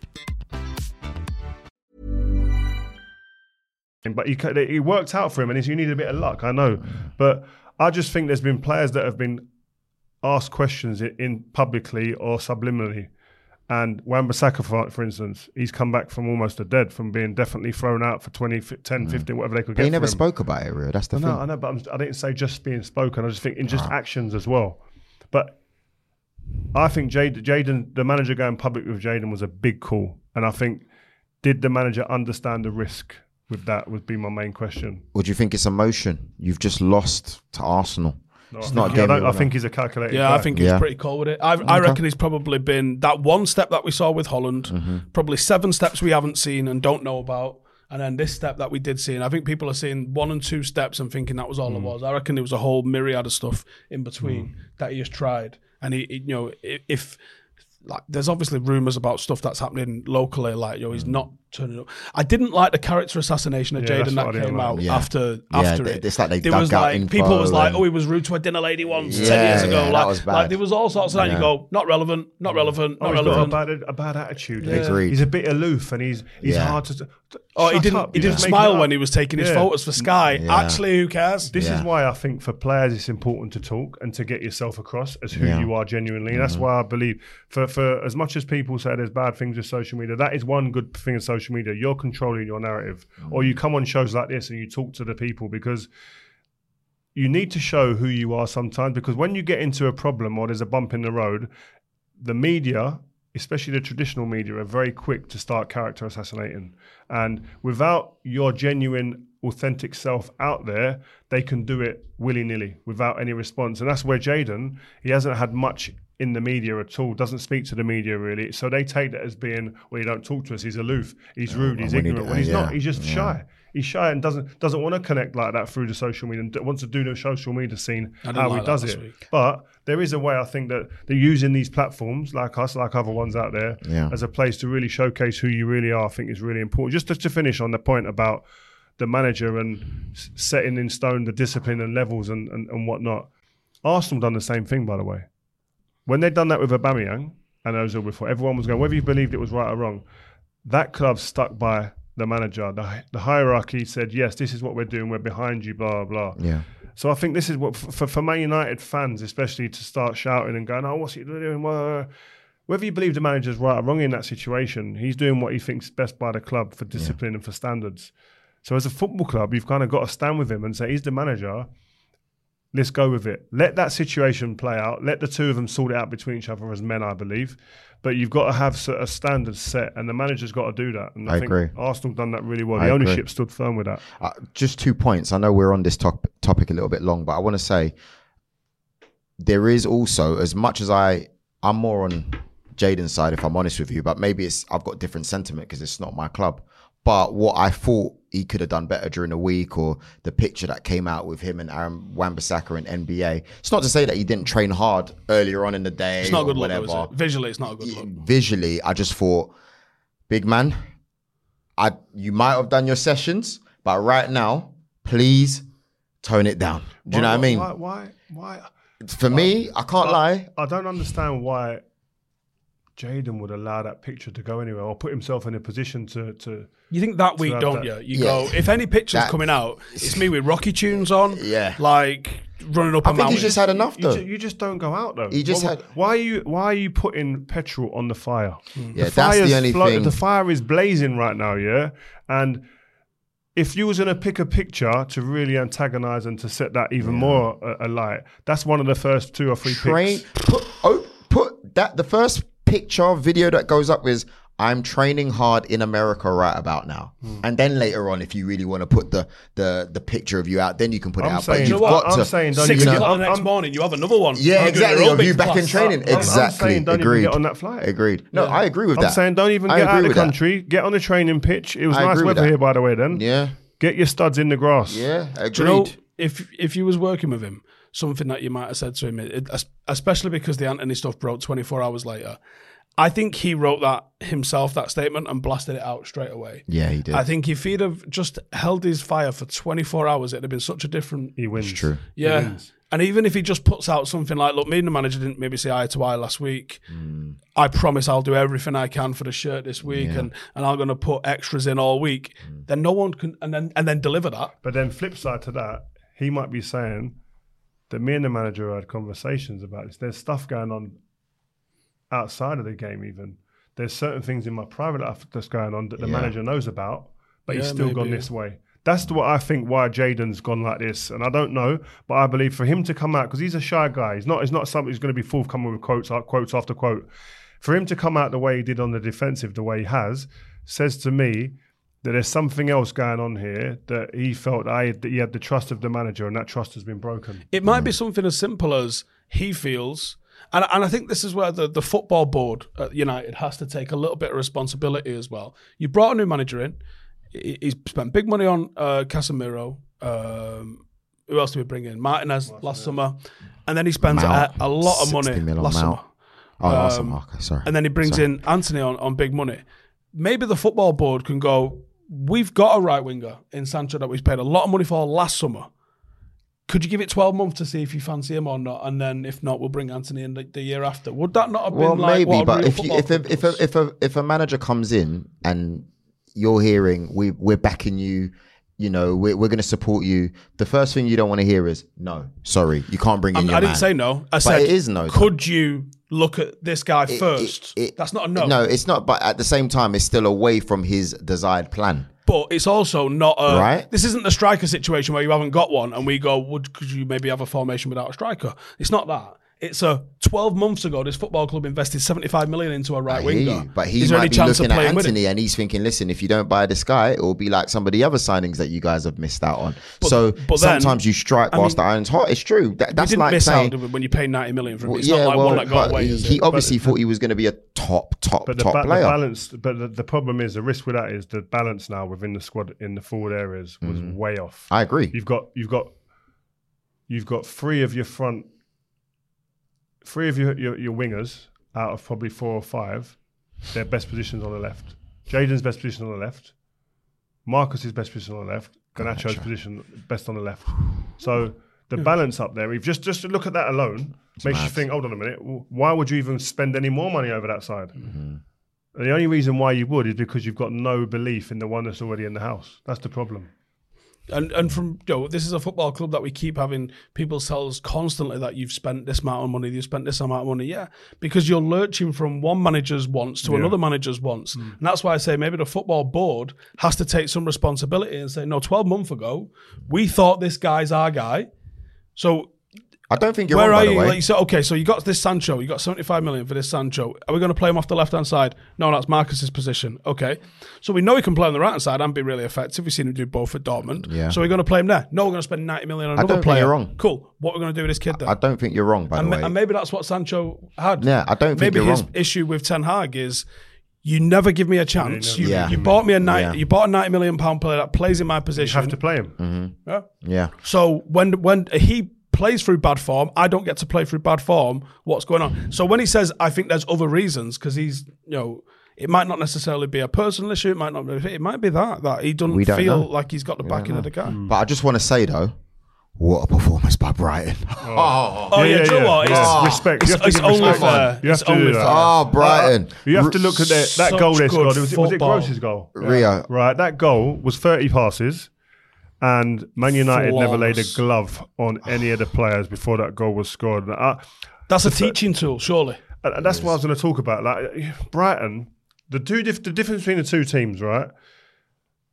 but he it worked out for him, and he's- you need a bit of luck. I know, but I just think there's been players that have been asked questions in, in publicly or subliminally. And Wan-Bissaka, for, for instance, he's come back from almost a dead, from being definitely thrown out for 20, fi- 10, mm. 15, whatever they could But get. he never spoke about it, Rio. That's the I thing. know, I know, but I'm, I didn't say just being spoken. I just think in just actions as well. But I think Jadon, the manager going public with Jadon was a big call, and I think did the manager understand the risk with that? Would be my main question. Or do you think it's emotion? You've just lost to Arsenal. No, it's I not think, I, game. don't- I think he's a calculated. Yeah, guy. I think he's Yeah. pretty cool with it. I, I reckon he's probably been that one step that we saw with Holland, Mm-hmm. probably seven steps we haven't seen and don't know about, and then this step that we did see. And I think people are seeing one and two steps and thinking that was all Mm. it was. I reckon there was a whole myriad of stuff in between that he has tried. And he, he- you know, if like there's obviously rumors about stuff that's happening locally, like yo, he's not turning up. I didn't like the character assassination of Yeah, that's Jadon what I that didn't came like. out Yeah. after Yeah, after th- it. it's like they there dug was out like info people was like, and- oh, he was rude to a dinner lady once Yeah, ten years ago. yeah, like, that was bad. like there was all sorts of that. Yeah. You go, not relevant, not relevant, Oh, not he's got a relevant. bad, a bad attitude. Yeah. Agreed. He's a bit aloof, and he's he's Yeah. hard to. to Oh, he didn't. up, he didn't smile when he was taking his Yeah. photos for Sky. Yeah. Actually, who cares? This Yeah. is why I think for players it's important to talk and to get yourself across as who Yeah. you are genuinely. That's Mm-hmm. why I believe for for as much as people say there's bad things with social media, that is one good thing of social media. You're controlling your narrative, or Mm. you come on shows like this and you talk to the people because you need to show who you are sometimes because when you get into a problem or there's a bump in the road, the media, especially the traditional media, are very quick to start character assassinating. And without your genuine, authentic self out there, they can do it willy nilly without any response. And that's where Jadon, he hasn't had much in the media at all, doesn't speak to the media really. So they take that as being, well, he don't talk to us, he's aloof, he's rude, he's when he ignorant. d- When he's yeah, not, he's just yeah. shy. He's shy and doesn't doesn't want to connect like that through the social media and wants to do the social media scene how like he does it. week. But there is a way I think that they're using these platforms like us, like other ones out there, Yeah. as a place to really showcase who you really are. I think is really important. Just to, to finish on the point about the manager and setting in stone the discipline and levels and, and, and whatnot. Arsenal done the same thing, by the way. When they'd done that with Aubameyang and Ozil before, everyone was going, whether you believed it was right or wrong, that club stuck by the manager. The, the hierarchy said, yes, this is what we're doing. We're behind you, blah, blah. Yeah. So I think this is what for, for Man United fans, especially to start shouting and going, "Oh, what's he doing?" Well, whether you believe the manager's right or wrong in that situation, he's doing what he thinks best by the club for discipline and for standards. So as a football club, you've kind of got to stand with him and say, "He's the manager. Let's go with it. Let that situation play out. Let the two of them sort it out between each other as men, I believe. But you've got to have a standard set, and the manager's got to do that. And I, I think agree. Arsenal done that really well. I the agree. ownership stood firm with that. Uh, just two points. I know we're on this top, topic a little bit long, but I want to say there is also, as much as I, I'm more on Jadon's side, if I'm honest with you, but maybe it's I've got different sentiment because it's not my club. But what I thought he could have done better during the week, or the picture that came out with him and Aaron Wan-Bissaka in NBA. It's not to say that he didn't train hard earlier on in the day. It's not good look, whatever though, is it? Visually, it's not a good look. visually, I just thought, big man, I you might have done your sessions, but right now, please tone it down. Do you know what I mean? Why? Why? why? For me, I can't lie. I don't understand why Jadon would allow that picture to go anywhere or put himself in a position to to. You think that week, don't that- you? You Yeah. go, if any pictures That- coming out, it's me with Rocky tunes on, Yeah. like running up a I think mountain. he's just had enough You, though. ju- you just don't go out though. He just Why- had- Why are you? Why are you putting petrol on the fire? Yeah, that's fire's the only thing. The fire is blazing right now. Yeah, and if you was going to pick a picture to really antagonize and to set that even more uh, alight, that's one of the first two or three Train picks. put oh, put that the first picture video that goes up is I'm training hard in America right about now. Hmm. And then later on, if you really want to put the the the picture of you out, then you can put it I'm out. saying- but You you've know what? got I'm to saying don't Six even- o'clock the next I'm- morning, you have another one. Yeah, You're exactly. Of you back in training. I'm- I'm exactly. saying don't Agreed. even get on that flight. Agreed. No, I agree with that. I'm saying don't even I get out of the with that. country. Get on the training pitch. It was I nice weather here, by the way. Then Yeah. get your studs in the grass. Yeah. Agreed. You know, if if you was working with him, something that you might have said to him, it, especially because the Antony stuff broke 24 hours later, I think he wrote that himself, that statement, and blasted it out straight away. yeah, he did. I think if he'd have just held his fire for 24 hours, it'd have been such a different. he wins. true. Yeah. And even if he just puts out something like, look, me and the manager didn't maybe see eye to eye last week. Mm. I promise I'll do everything I can for the shirt this week and, and I'm going to put extras in all week, mm. then no one can, and then, and then deliver that. But then flip side to that, he might be saying that me and the manager had conversations about this. There's stuff going on outside of the game, even. There's certain things in my private life that's going on that the Yeah. manager knows about, but he's Yeah, still gone maybe. this way. That's what I think why Jadon's gone like this, and I don't know, but I believe for him to come out because he's a shy guy. He's not. He's not somebody who's going to be forthcoming with quotes, quotes after quote. For him to come out the way he did on the defensive, the way he has, says to me that there's something else going on here that he felt I that he had the trust of the manager, and that trust has been broken. It might be something as simple as he feels, and, and I think this is where the, the football board at United has to take a little bit of responsibility as well. You brought a new manager in. He- He's spent big money on uh, Casemiro. Um, who else did we bring in? Martinez last summer, and then he spends a, a lot of money last summer. Oh, awesome. Um, Okay, sorry. And then he brings Sorry. in Antony on, on big money. Maybe the football board can go, we've got a right winger in Sancho that we've paid a lot of money for last summer. Could you give it 12 months to see if you fancy him or not? And then if not, we'll bring Antony in the, the year after. Would that not have Well, been like maybe, but if you, if a, if a if a if a manager comes in and you're hearing we we're backing you, you know we're we're going to support you. The first thing you don't want to hear is no, sorry, you can't bring in I'm- your I didn't man." say no. I But said, it is no. Could you look at this guy It- first? it- it- That's not a no. No, it's not. But at the same time, it's still away from his desired plan. But it's also not a. Right. This isn't the striker situation where you haven't got one, and we go, "Would could you maybe have a formation without a striker?" It's not that. It's a 12 months ago. This football club invested 75 million into a right winger. But he Is any might be chance looking at playing with? Antony and he's thinking, listen, if you don't buy this guy, it will be like some of the other signings that you guys have missed out on. so but then- sometimes you strike I whilst mean, the iron's hot. It's true. That, that's didn't like miss saying, out when you pay 90 million for him. well, It's yeah, not like well, one that got away. he, he it? obviously thought he was going to be a top, top, But the, top ba- the player. balance, but the, the problem is the risk with that is the balance now within the squad in the forward areas was Mm-hmm. way off. I agree. You've got you've got you've got three of your front, three of your, your your wingers out of probably four or five. Their best positions on the left. Jadon's best position on the left. Marcus's best position on the left. Garnacho's position best on the left. So the balance up there, if just just to look at that alone, makes you think, hold on a minute, why would you even spend any more money over that side? Mm-hmm. The only reason why you would is because you've got no belief in the one that's already in the house. That's the problem. And and from you know, this is a football club that we keep having people tell us constantly that you've spent this amount of money, you've spent this amount of money. Yeah, because you're lurching from one manager's wants to Yeah. another manager's wants, hmm. and that's why I say maybe the football board has to take some responsibility and say, no, twelve months ago we thought this guy's our guy, so. I don't think you're Where wrong, are by the you? way. Like you said, okay, so you got this Sancho, you got 75 million for this Sancho. Are we going to play him off the left hand side? No, that's Marcus's position. Okay. So we know he can play on the right hand side and be really effective. We've seen him do both at Dortmund. Yeah. So we're going to play him there. No, we're going to spend 90 million on another I another don't think player. you're wrong. Cool. What are we going to do with this kid then? I don't think you're wrong, by and, the ma- way. and maybe that's what Sancho had. Yeah, I don't think Maybe you're not. Maybe his wrong. issue with Ten Hag is you never give me a chance. You, Yeah. you bought me a 90, Yeah. you bought a 90 million pound player that plays in my position. You have to play him. Mm-hmm. Yeah. yeah. So when when he plays through bad form, I don't get to play through bad form. What's going on? So when he says, I think there's other reasons because he's you know. It might not necessarily be a personal issue. It might not. Be, it might be that that he doesn't We feel know. like he's got the backing of the guy. Hmm. But I just want to say, though, what a performance by Brighton. Oh, Oh yeah, do you know what? yeah. It's, Respect. It's, You have to it's only respect. fair. You have it's to do only that. fair. Oh, Brighton. Uh, you have to look at that, that goal they good scored. Was it, was it. Gross's goal? Rio. Right, that goal was 30 passes, and Man United never laid a glove on any of the players before that goal was scored. And I- That's a teaching tool, surely. and and that's what I was going to talk about. Like Brighton, the two dif- the difference between the two teams, right?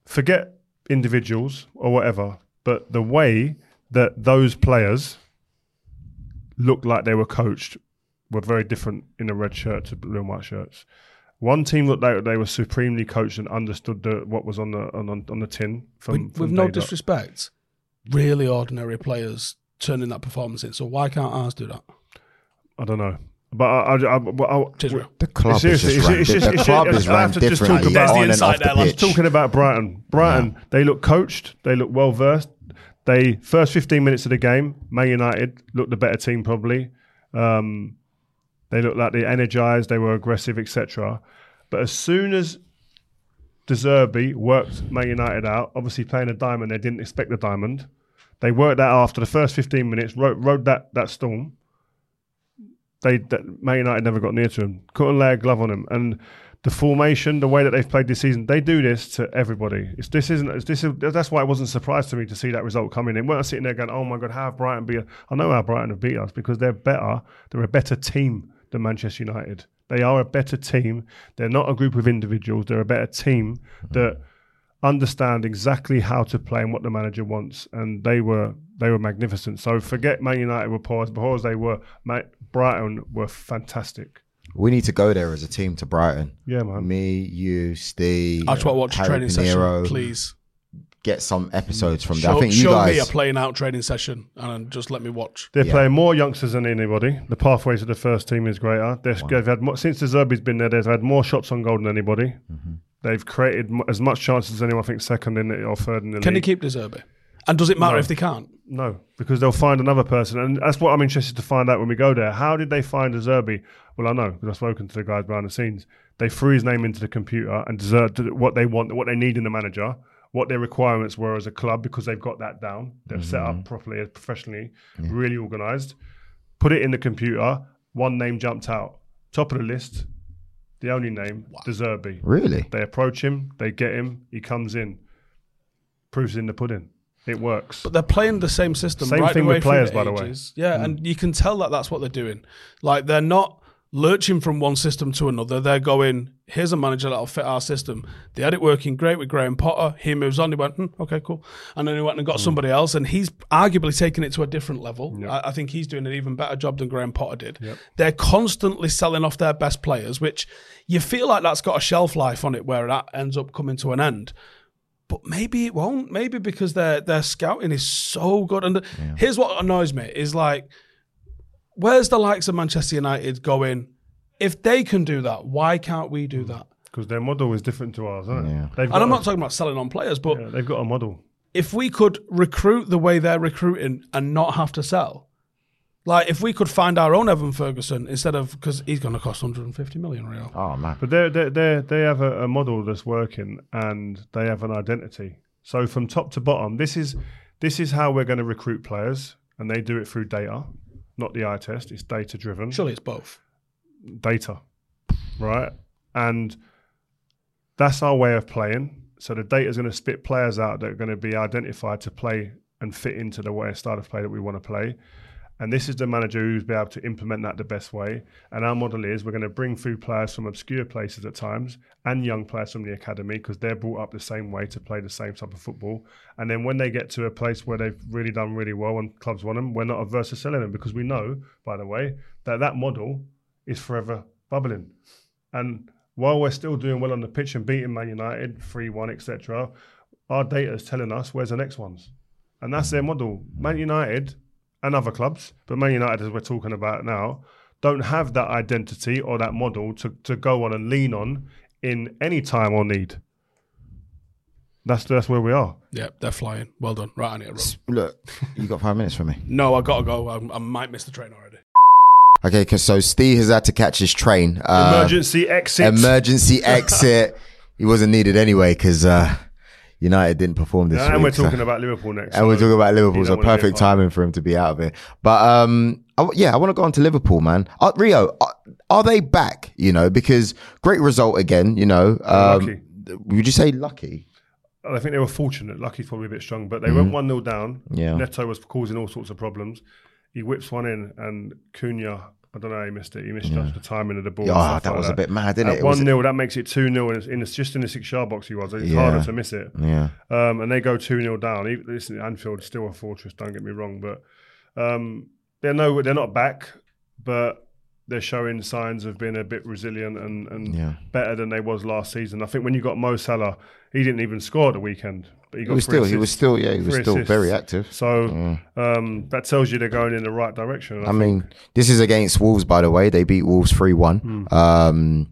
Forget individuals or whatever, but the way that those players looked like they were coached were very different in the red shirt to blue and white shirts. One team looked like they were supremely coached and understood the, what was on the on, on, on the tin. From, with, from with no dot. disrespect, really ordinary players turning that performance in. So why can't ours do that? I don't know, but I, I, I, but I, The club is Seriously, just it's- ran, it's just- the it's club just- is I ran have to just talk differently about- on the and off there, the lads. pitch. talking about Brighton. Brighton, they look coached. They look well versed. They first fifteen minutes of the game, Man United looked the better team probably. Um, they looked like they energized. They were aggressive, etc. But as soon as De Zerbi worked Man United out, obviously playing a diamond, they didn't expect the diamond. They worked that after the first fifteen minutes, rode, rode that that storm. They that Man United never got near to him. Couldn't lay a glove on him, and the formation, the way that they've played this season, they do this to everybody. It's, this isn't. It's, this is, that's why it wasn't a surprise to me to see that result coming in. We're sitting there going, "Oh my god, how have Brighton beat?" us?" I know how Brighton have beat us because they're better. They're a better team than Manchester United. They are a better team. They're not a group of individuals. They're a better team mm-hmm. that understand exactly how to play and what the manager wants. And they were they were magnificent. So forget Man United were poor as poor as they were. Ma- Brighton were fantastic. We need to go there as a team to Brighton. Yeah, man. Me, you, Steve. I just want to watch a Harry training Pinero, session, please. Get some episodes from there. Show, I think you show me a playing out training session and just let me watch. They're Yeah. playing more youngsters than anybody. The pathway to the first team is greater. They've, they've had more, since De Zerbi's been there. They've had more shots on goal than anybody. Mm-hmm. They've created m- as much chances as anyone. I think second in the, or third in the Can he league. keep De Zerbi? And does it matter No. if they can't? No, because they'll find another person, and that's what I'm interested to find out when we go there. How did they find De Zerbi? Well, I know because I've spoken to the guys behind the scenes. They threw his name into the computer and deserved what they want, what they need in the manager, what their requirements were as a club because they've got that down. They've set Mm-hmm. up properly, professionally, really organised. Put it in the computer. One name jumped out, top of the list. The only name, De Zerbi. Really? They approach him, they get him, he comes in. Proofs in the pudding. It works. But they're playing the same system. Same right thing the with players, the by the way. Mm. Yeah, and you can tell that that's what they're doing. Like they're not lurching from one system to another. They're going, here's a manager that'll fit our system. They had it working great with Graham Potter. He moves on. He went, hmm, okay, cool. And then he went and got somebody else. And he's arguably taken it to a different level. I, I think he's doing an even better job than Graham Potter did. They're constantly selling off their best players, which you feel like that's got a shelf life on it where that ends up coming to an end. But maybe it won't. Maybe because their their scouting is so good. And here's what annoys me is like, where's the likes of Manchester United going? If they can do that, why can't we do hmm. that? Because their model is different to ours, isn't it? Yeah. They've And I'm got not a- talking about selling on players, but yeah, they've got a model. if we could recruit the way they're recruiting and not have to sell, like if we could find our own Evan Ferguson instead of because he's going to cost 150 million real. Oh man. But they they they they have a, a model that's working, and they have an identity. So from top to bottom, this is this is how we're going to recruit players, and they do it through data, not the eye test. It's data driven. Surely it's both. data, right? And that's our way of playing. So the data is going to spit players out that are going to be identified to play and fit into the way style of play that we want to play. And this is the manager who's be able to implement that the best way. And our model is we're going to bring through players from obscure places at times and young players from the academy because they're brought up the same way to play the same type of football. And then when they get to a place where they've really done really well and clubs want them, we're not averse to selling them because we know, by the way, that that model is forever bubbling. And while we're still doing well on the pitch and beating Man United 3 1, etc., our data is telling us where's the next ones. And that's their model. Man United and other clubs, but Man United, as we're talking about now, don't have that identity or that model to, to go on and lean on in any time or need. That's that's where we are. Yeah, they're flying. Well done. Right on it. Rob. Look, you got five minutes for me. No, I gotta go. I, I might miss the train already. Okay, because so Steve has had to catch his train. Uh, Emergency exit. emergency exit. he wasn't needed anyway because uh, United didn't perform this and week. we're so- talking about Liverpool next. and we're talking about Liverpool, so don't wanna be perfect timing for him to be out of it. But um, I yeah, I want to go on to Liverpool, man. Uh, Rio, uh, are they back? You know, because great result again. You know, um, lucky. would you say lucky? I think they were fortunate. Lucky Lucky's probably a bit strong, but they went 1 0 down. Mm-hmm. Yeah. Neto was causing all sorts of problems. He whips one in, and Cunha, I don't know he missed it. He misjudged the timing of the ball. Yeah, stuff that like was a bit mad, didn't it? At It 1 0, that makes it 2 0, and it's, in, it's just in the six yard box he was. It's Yeah. harder to miss it. Yeah, Um, and they go 2 0 down. Even, listen, Anfield's still a fortress, don't get me wrong, but um, they're, no, they're not back, but they're showing signs of being a bit resilient and, and Yeah. better than they was last season. I think when you got Mo Salah, he didn't even score the weekend. But he he was still, he was still, yeah, he was still assists. very active. So um, that tells you they're going in the right direction. I mean, this is against Wolves, by the way. They beat Wolves three one Hmm. um,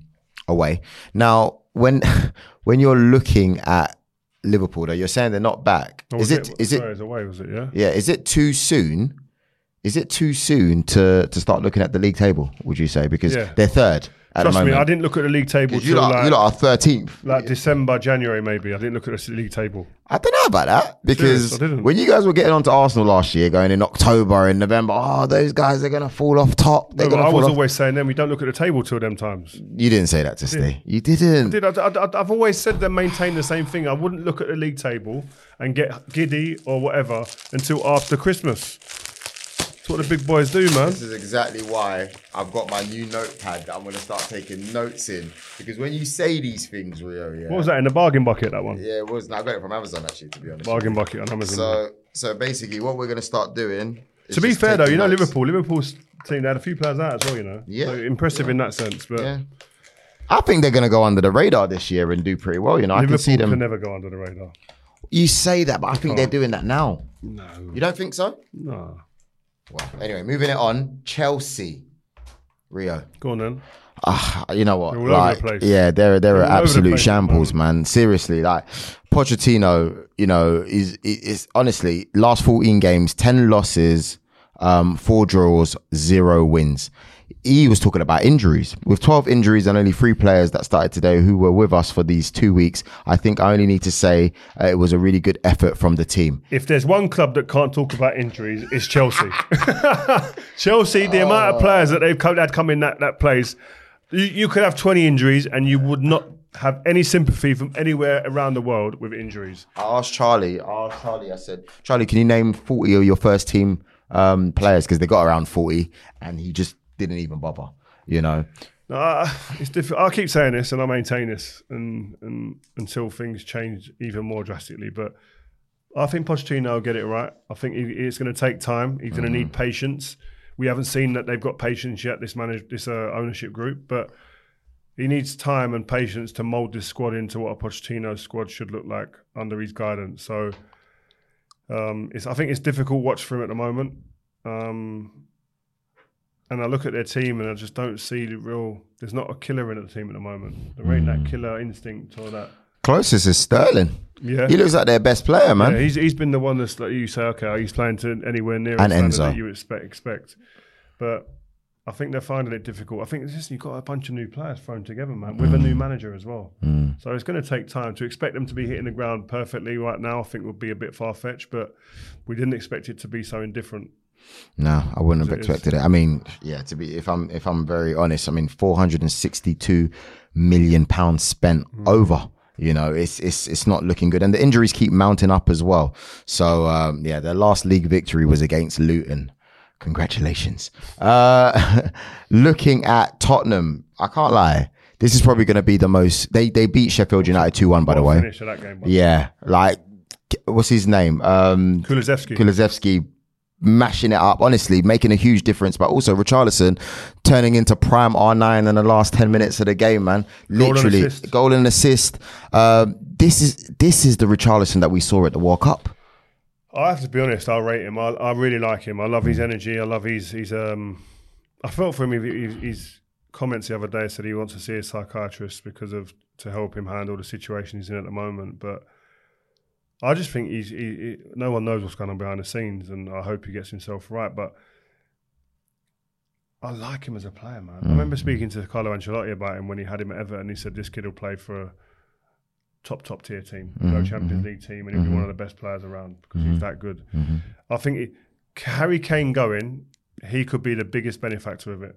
away. Now, when when you're looking at Liverpool, though, you're saying they're not back. Oh, is was it? Is it? It's away, was it? Yeah. Yeah, is it too soon? Is it too soon to to start looking at the league table? Would you say because Yeah. they're third at Trust me. I didn't look at the league table you till lot, like, you lot are thirteenth. like December, January, maybe. I didn't look at the league table. I don't know about that because Serious, when you guys were getting onto Arsenal last year, going in October and November, oh, those guys are gonna fall off top. They're No, gonna I fall was off. always saying them. We don't look at the table till them times. you didn't say that to Steve. You didn't. Did I, I, have always said them maintain the same thing. I wouldn't look at the league table and get giddy or whatever until after Christmas. That's what the big boys do, man. This is exactly why I've got my new notepad that I'm going to start taking notes in. Because when you say these things, Rio, yeah. What was that in the bargain bucket? That one. Yeah, it was. I got it from Amazon actually, to be honest. Bargain bucket on Amazon. So, so basically, what we're going to start doing. is to be fair though, you know notes. Liverpool. Liverpool's team they had a few players out as well. You know, Yeah. So impressive in that sense. But Yeah. I think they're going to go under the radar this year and do pretty well. You know, I can see them. can never go under the radar. You say that, but I think they're doing that now. No, You don't think so? no. Well, anyway, moving it on. Chelsea, Rio. Go on then. Ah, you know what? They're all over like, the yeah, they're they're They're all over the absolute the shambles, moment. man. Seriously, like Pochettino, you know, is is honestly last fourteen games, ten losses, um, four draws, zero wins. He was talking about injuries. With 12 injuries and only three players that started today who were with us for these two weeks, I think I only need to say uh, it was a really good effort from the team. If there's one club that can't talk about injuries, it's Chelsea. Chelsea, the amount of players that they've come, had come in that, that place, you, you could have 20 injuries and you would not have any sympathy from anywhere around the world with injuries. I asked Charlie, I asked Charlie, I said, Charlie, can you name 40 of your first team um, players? Because they got around 40 and he just didn't even bother. You know, No, I- it's difficult. I'll keep saying this, and I maintain this, and, and until things change even more drastically. But I think Pochettino will get it right. I think he, it's going to take time. He's going to need patience. We haven't seen that they've got patience yet. This manage this uh, ownership group, but he needs time and patience to mold this squad into what a Pochettino squad should look like under his guidance. So, um, it's I think it's difficult watch for him at the moment. Um, and I look at their team and I just don't see the real. There's not a killer in the team at the moment. There ain't that killer instinct or that. closest is Sterling. Yeah, He looks like their best player, man. yeah, he's he's been the one that's like you say, okay, he's playing to anywhere near And a Enzo. that you expect expect. But I think they're finding it difficult. I think it's just you've got a bunch of new players thrown together, man, with a Mm. new manager as well. So it's going to take time to expect them to be hitting the ground perfectly right now. I think would be a bit far fetched, but we didn't expect it to be so indifferent. No, I wouldn't have It expected it. I mean, yeah, to be if I'm if I'm very honest, I mean, 462 million pounds spent Mm. over. You know, it's it's it's not looking good, and the injuries keep mounting up as well. So um, yeah, their last league victory was against Luton. Congratulations. Uh, looking at Tottenham, I can't lie. This is probably going to be the most. They they beat Sheffield United two one. By the way, finish of that game. by yeah, like what's his name? Um, Kulusevski. Kulusevski mashing it up, honestly, making a huge difference. But also Richarlison turning into prime R9 in the last 10 minutes of the game, man. and Literally, assist. goal and assist. Um, this is this is the Richarlison that we saw at the World Cup. I have to be honest. I rate him. I, I really like him. I love his energy. I love his. his um, I felt for him. His, his comments the other day said he wants to see a psychiatrist because of to help him handle the situation he's in at the moment. But I just think he's. He, he, no one knows what's going on behind the scenes, and I hope he gets himself right. But I like him as a player, man. I mm. remember speaking to Carlo Ancelotti about him when he had him at Everton. He said this kid will play for a top top tier team, no mm-hmm. Champions mm-hmm. League team, and he'll be mm-hmm. one of the best players around because he's that good. I think he, Harry Kane going, he could be the biggest benefactor of it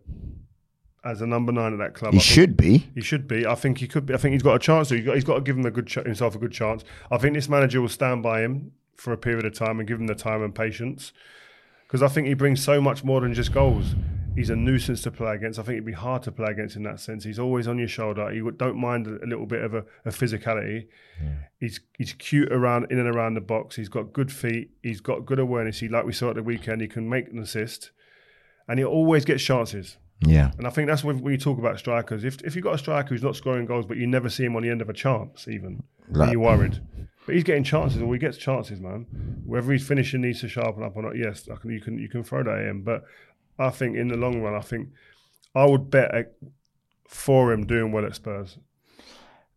as a number nine at that club. He I should be. he should be. I think he could be. I think he's got a chance to. He's got, he's got to give him a good ch- himself a good chance. I think this manager will stand by him for a period of time and give him the time and patience because I think he brings so much more than just goals. He's a nuisance to play against. I think it'd be hard to play against in that sense. He's always on your shoulder. He don't mind a, a little bit of a, a physicality. He's he's cute around in and around the box. He's got good feet. He's got good awareness. He like we saw at the weekend. He can make an assist, and he always gets chances. Yeah. And I think that's when, when you talk about strikers. If if you've got a striker who's not scoring goals, but you never see him on the end of a chance, even, then Like- you're worried. But he's getting chances, or he gets chances, man. Whether he's finishing needs to sharpen up or not, yes, I can, you can you can throw that at him. But I think in the long run, I think I would bet for him doing well at Spurs.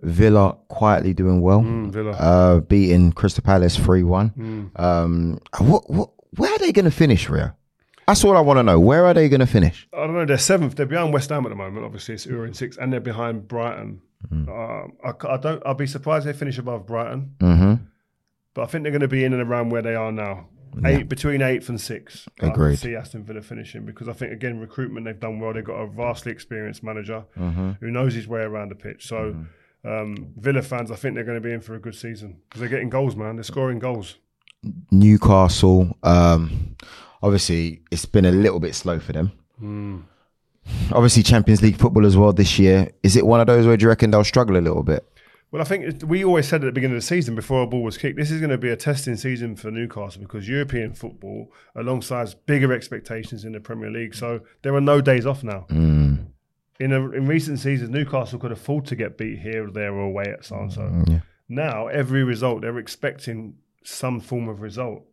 Villa quietly doing well. Mm, Villa. Uh, beating Crystal Palace 3 1. Um, what, what, where are they going to finish, Ria? That's all I want to know. Where are they going to finish? I don't know. They're seventh. They're behind West Ham at the moment. Obviously, it's Ura in six, and they're behind Brighton. Mm. Um, I, I don't. I'll be surprised if they finish above Brighton. hmm But I think they're going to be in and around where they are now. Eight between eighth and six. I can Agreed. see Aston Villa finishing because I think again recruitment they've done well. They've got a vastly experienced manager Mm-hmm. who knows his way around the pitch. So um, Villa fans, I think they're going to be in for a good season because they're getting goals, man. They're scoring goals. Newcastle. Um, obviously, it's been a little bit slow for them. Obviously, Champions League football as well this year. Is it one of those where do you reckon they'll struggle a little bit? Well, I think we always said at the beginning of the season before a ball was kicked, this is going to be a testing season for Newcastle because European football, alongside bigger expectations in the Premier League, so there are no days off now. Mm. In a, in recent seasons, Newcastle could afford to get beat here or there or away at so and so. Yeah. Now, every result they're expecting some form of result.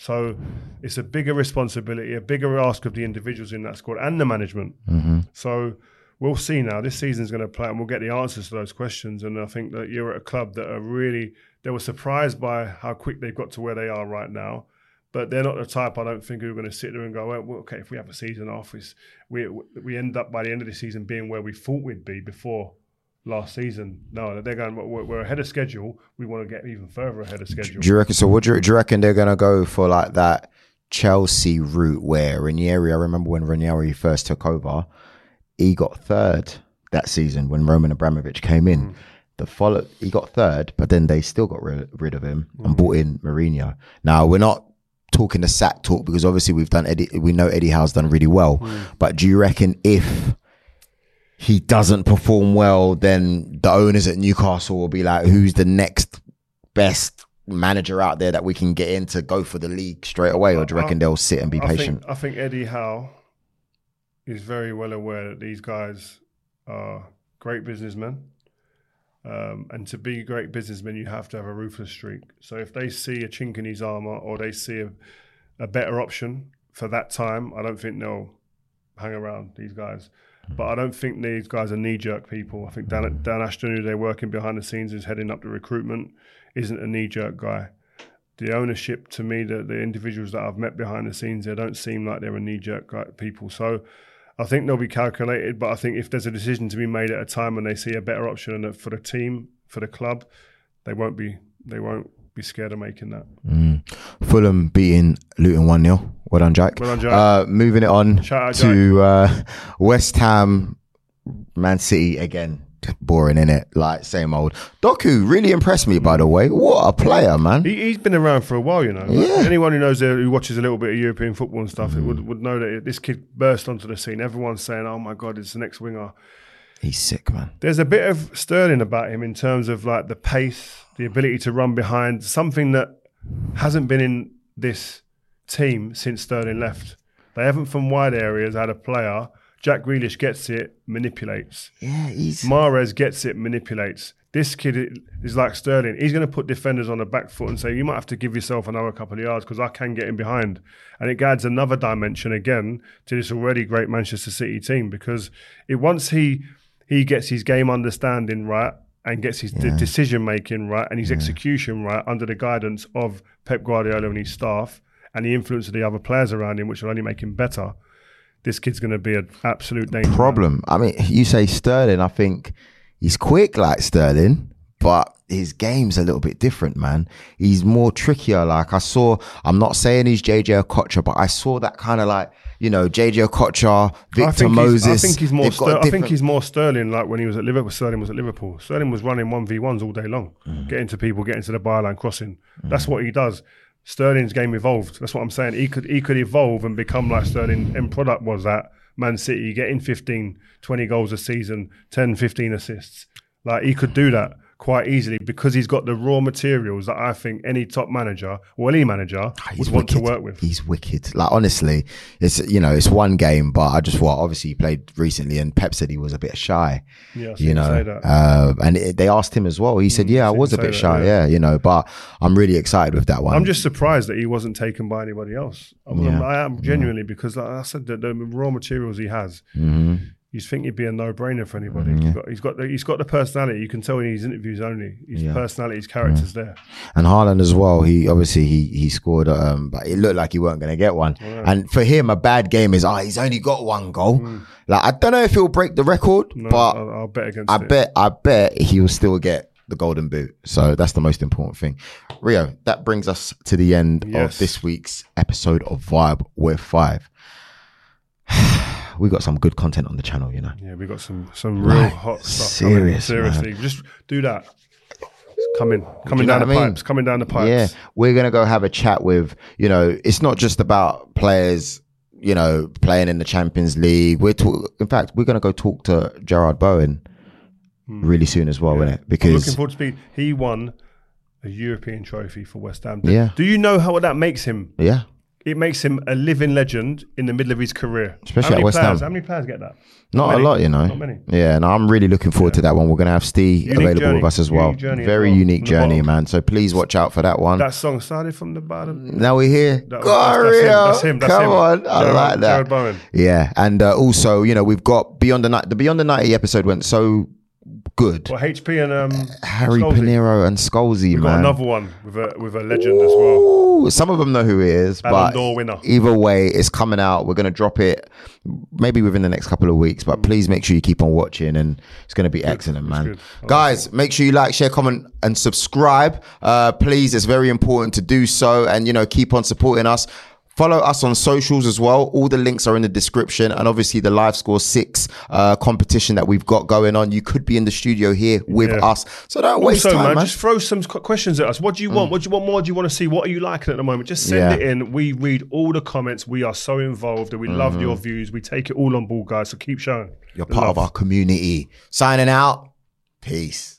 So it's a bigger responsibility, a bigger ask of the individuals in that squad and the management. Mm-hmm. So we'll see now. This season's going to play, and we'll get the answers to those questions. And I think that you're at a club that are really they were surprised by how quick they've got to where they are right now. But they're not the type I don't think who are going to sit there and go, well, well, okay, if we have a season off, we we end up by the end of the season being where we thought we'd be before last season. No, they're going. We're, we're ahead of schedule. We want to get even further ahead of schedule. Do you reckon? So, what do you, do you reckon they're going to go for like that Chelsea route where Ranieri? I remember when Ranieri first took over, he got third that season when Roman Abramovich came Mm. in. The follow, he got third, but then they still got rid, rid of him and Mm. brought in Mourinho. Now we're not talking the sack talk because obviously we've done Eddie. We know Eddie Howe's done really well, Mm. but do you reckon if he doesn't perform well, then the owners at Newcastle will be like, who's the next best manager out there that we can get in to go for the league straight away? Or do you reckon they'll sit and be I patient? think, I think Eddie Howe is very well aware that these guys are great businessmen. Um, and to be a great businessmen, you have to have a ruthless streak. So if they see a chink in his armor or they see a, a better option for that time, I don't think they'll hang around these guys. But I don't think these guys are knee jerk people. I think Dan, mm. Dan Ashworth, who they're working behind the scenes, is heading up the recruitment, isn't a knee jerk guy. The ownership, to me, the, the individuals that I've met behind the scenes, they don't seem like they're a knee jerk people. So I think they'll be calculated. But I think if there's a decision to be made at a time when they see a better option for the team, for the club, they won't be they won't be scared of making that. Fulham beating Luton 1 0. Well done, Jack. Well done, Jack. Uh, moving it on out, to uh, West Ham, Man City again. Boring, in it? Like, same old. Doku really impressed me, by the way. What a player, man. He, he's been around for a while, you know. Like, Yeah. Anyone who knows, uh, who watches a little bit of European football and stuff, Mm. would, would know that this kid burst onto the scene. Everyone's saying, "Oh my god, it's the next winger." He's sick, man. There's a bit of Sterling about him in terms of like the pace, the ability to run behind, something that hasn't been in this team since Sterling left. They haven't from wide areas had a player. Jack Grealish gets it, manipulates. Yeah, he's. Mahrez gets it, manipulates. This kid is like Sterling. He's going to put defenders on the back foot and say, you might have to give yourself another couple of yards because I can get in behind. And it adds another dimension again to this already great Manchester City team because it once he he gets his game understanding right and gets his de- decision making right and his execution right under the guidance of Pep Guardiola and his staff and the influence of the other players around him, which will only make him better. This kid's going to be an absolute danger. man. problem. I mean, you say Sterling. I think he's quick like Sterling, but his game's a little bit different, man. He's more trickier. Like I saw, I'm not saying he's JJ Okocha, but I saw that kind of like you know JJ Okocha, Victor Moses. I think he's more. Ster- I think he's more Sterling. Like when he was at Liverpool, Sterling was at Liverpool. Sterling was running one v ones all day long, Mm. getting to people, getting to the byline, crossing. That's what he does. Sterling's game evolved. That's what I'm saying. He could he could evolve and become like Sterling. End product was that Man City getting 15, 20 goals a season, 10, 15 assists. Like he could do that quite easily because he's got the raw materials that I think any top manager or any manager Ah, He's would want to wicked. work with. He's wicked. Like honestly, it's you know it's one game, but I just thought obviously he played recently, and Pep said he was a bit shy. Yeah, you know, uh, and it, they asked him as well. He said, "Yeah, I was a bit that, shy. yeah. Yeah. you know." But I'm really excited with that one. I'm just surprised that he wasn't taken by anybody else. I'm, Yeah. I am genuinely because, like I said, the, the raw materials he has, Mm-hmm. You think he'd be a no-brainer for anybody. He's mm. got, he's got the, he's got the personality. You can tell in his interviews only. His Yeah. personality, his character's mm. there. And Haaland as well. He obviously he he scored, um, but it looked like he weren't going to get one. Oh, and for him, a bad game is, oh, he's only got one goal. Mm. Like I don't know if he'll break the record, No, but I'll, I'll bet against I it. bet I bet he will still get the golden boot. So that's the most important thing. Rio, that brings us to the end Yes. of this week's episode of Vibe with Five. we got some good content on the channel, you know. Yeah, we got some some real Like, hot stuff. coming. serious, seriously. Just do that. It's coming, coming down the I mean? pipes, coming down the pipes. Yeah, we're gonna go have a chat with you know. It's not just about players, you know, playing in the Champions League. We're talk- in fact, we're gonna go talk to Jarrod Bowen hmm. really soon as well. Yeah. I'm Because looking forward to speed. He won a European trophy for West Ham. Do, Yeah. Do you know how what that makes him? yeah, It makes him a living legend in the middle of his career. Especially at West players, Ham. How many players get that? not many. a lot, you know. Not many. Yeah, and I'm really looking forward to that one. We're gonna have Steve Unique available journey. with us as well. Unique journey as Very well. unique journey, man. So please watch out for that one. That song started from the bottom. now we're here. That was- that's- that's him, that's him, Come him. on, I like that. Yeah, and uh, also, you know, we've got Beyond the Night. The Beyond the Ninety episode went so good. Well, HP and um, Harry Scholesy. Pinero and Scholesy, We've got man. another one with a with a legend as well. Some of them know who he is, Ballon but either way, it's coming out. We're gonna drop it maybe within the next couple of weeks, but please make sure you keep on watching, and it's gonna be excellent, man. good. I like Guys, make sure you like, share, comment, and subscribe. Uh, please, it's very important to do so, and you know, keep on supporting us. Follow us on socials as well. All the links are in the description, and obviously the live score six uh, competition that we've got going on. You could be in the studio here with Yeah. us, so don't waste Also, time, man, man. just throw some questions at us. What do you want? What do you want more? Do you want to see? What are you liking at the moment? Just send Yeah. it in. We read all the comments. We are so involved and we love your views. We take it all on board, guys. So keep showing. You're part love. of our community. Signing out. Peace.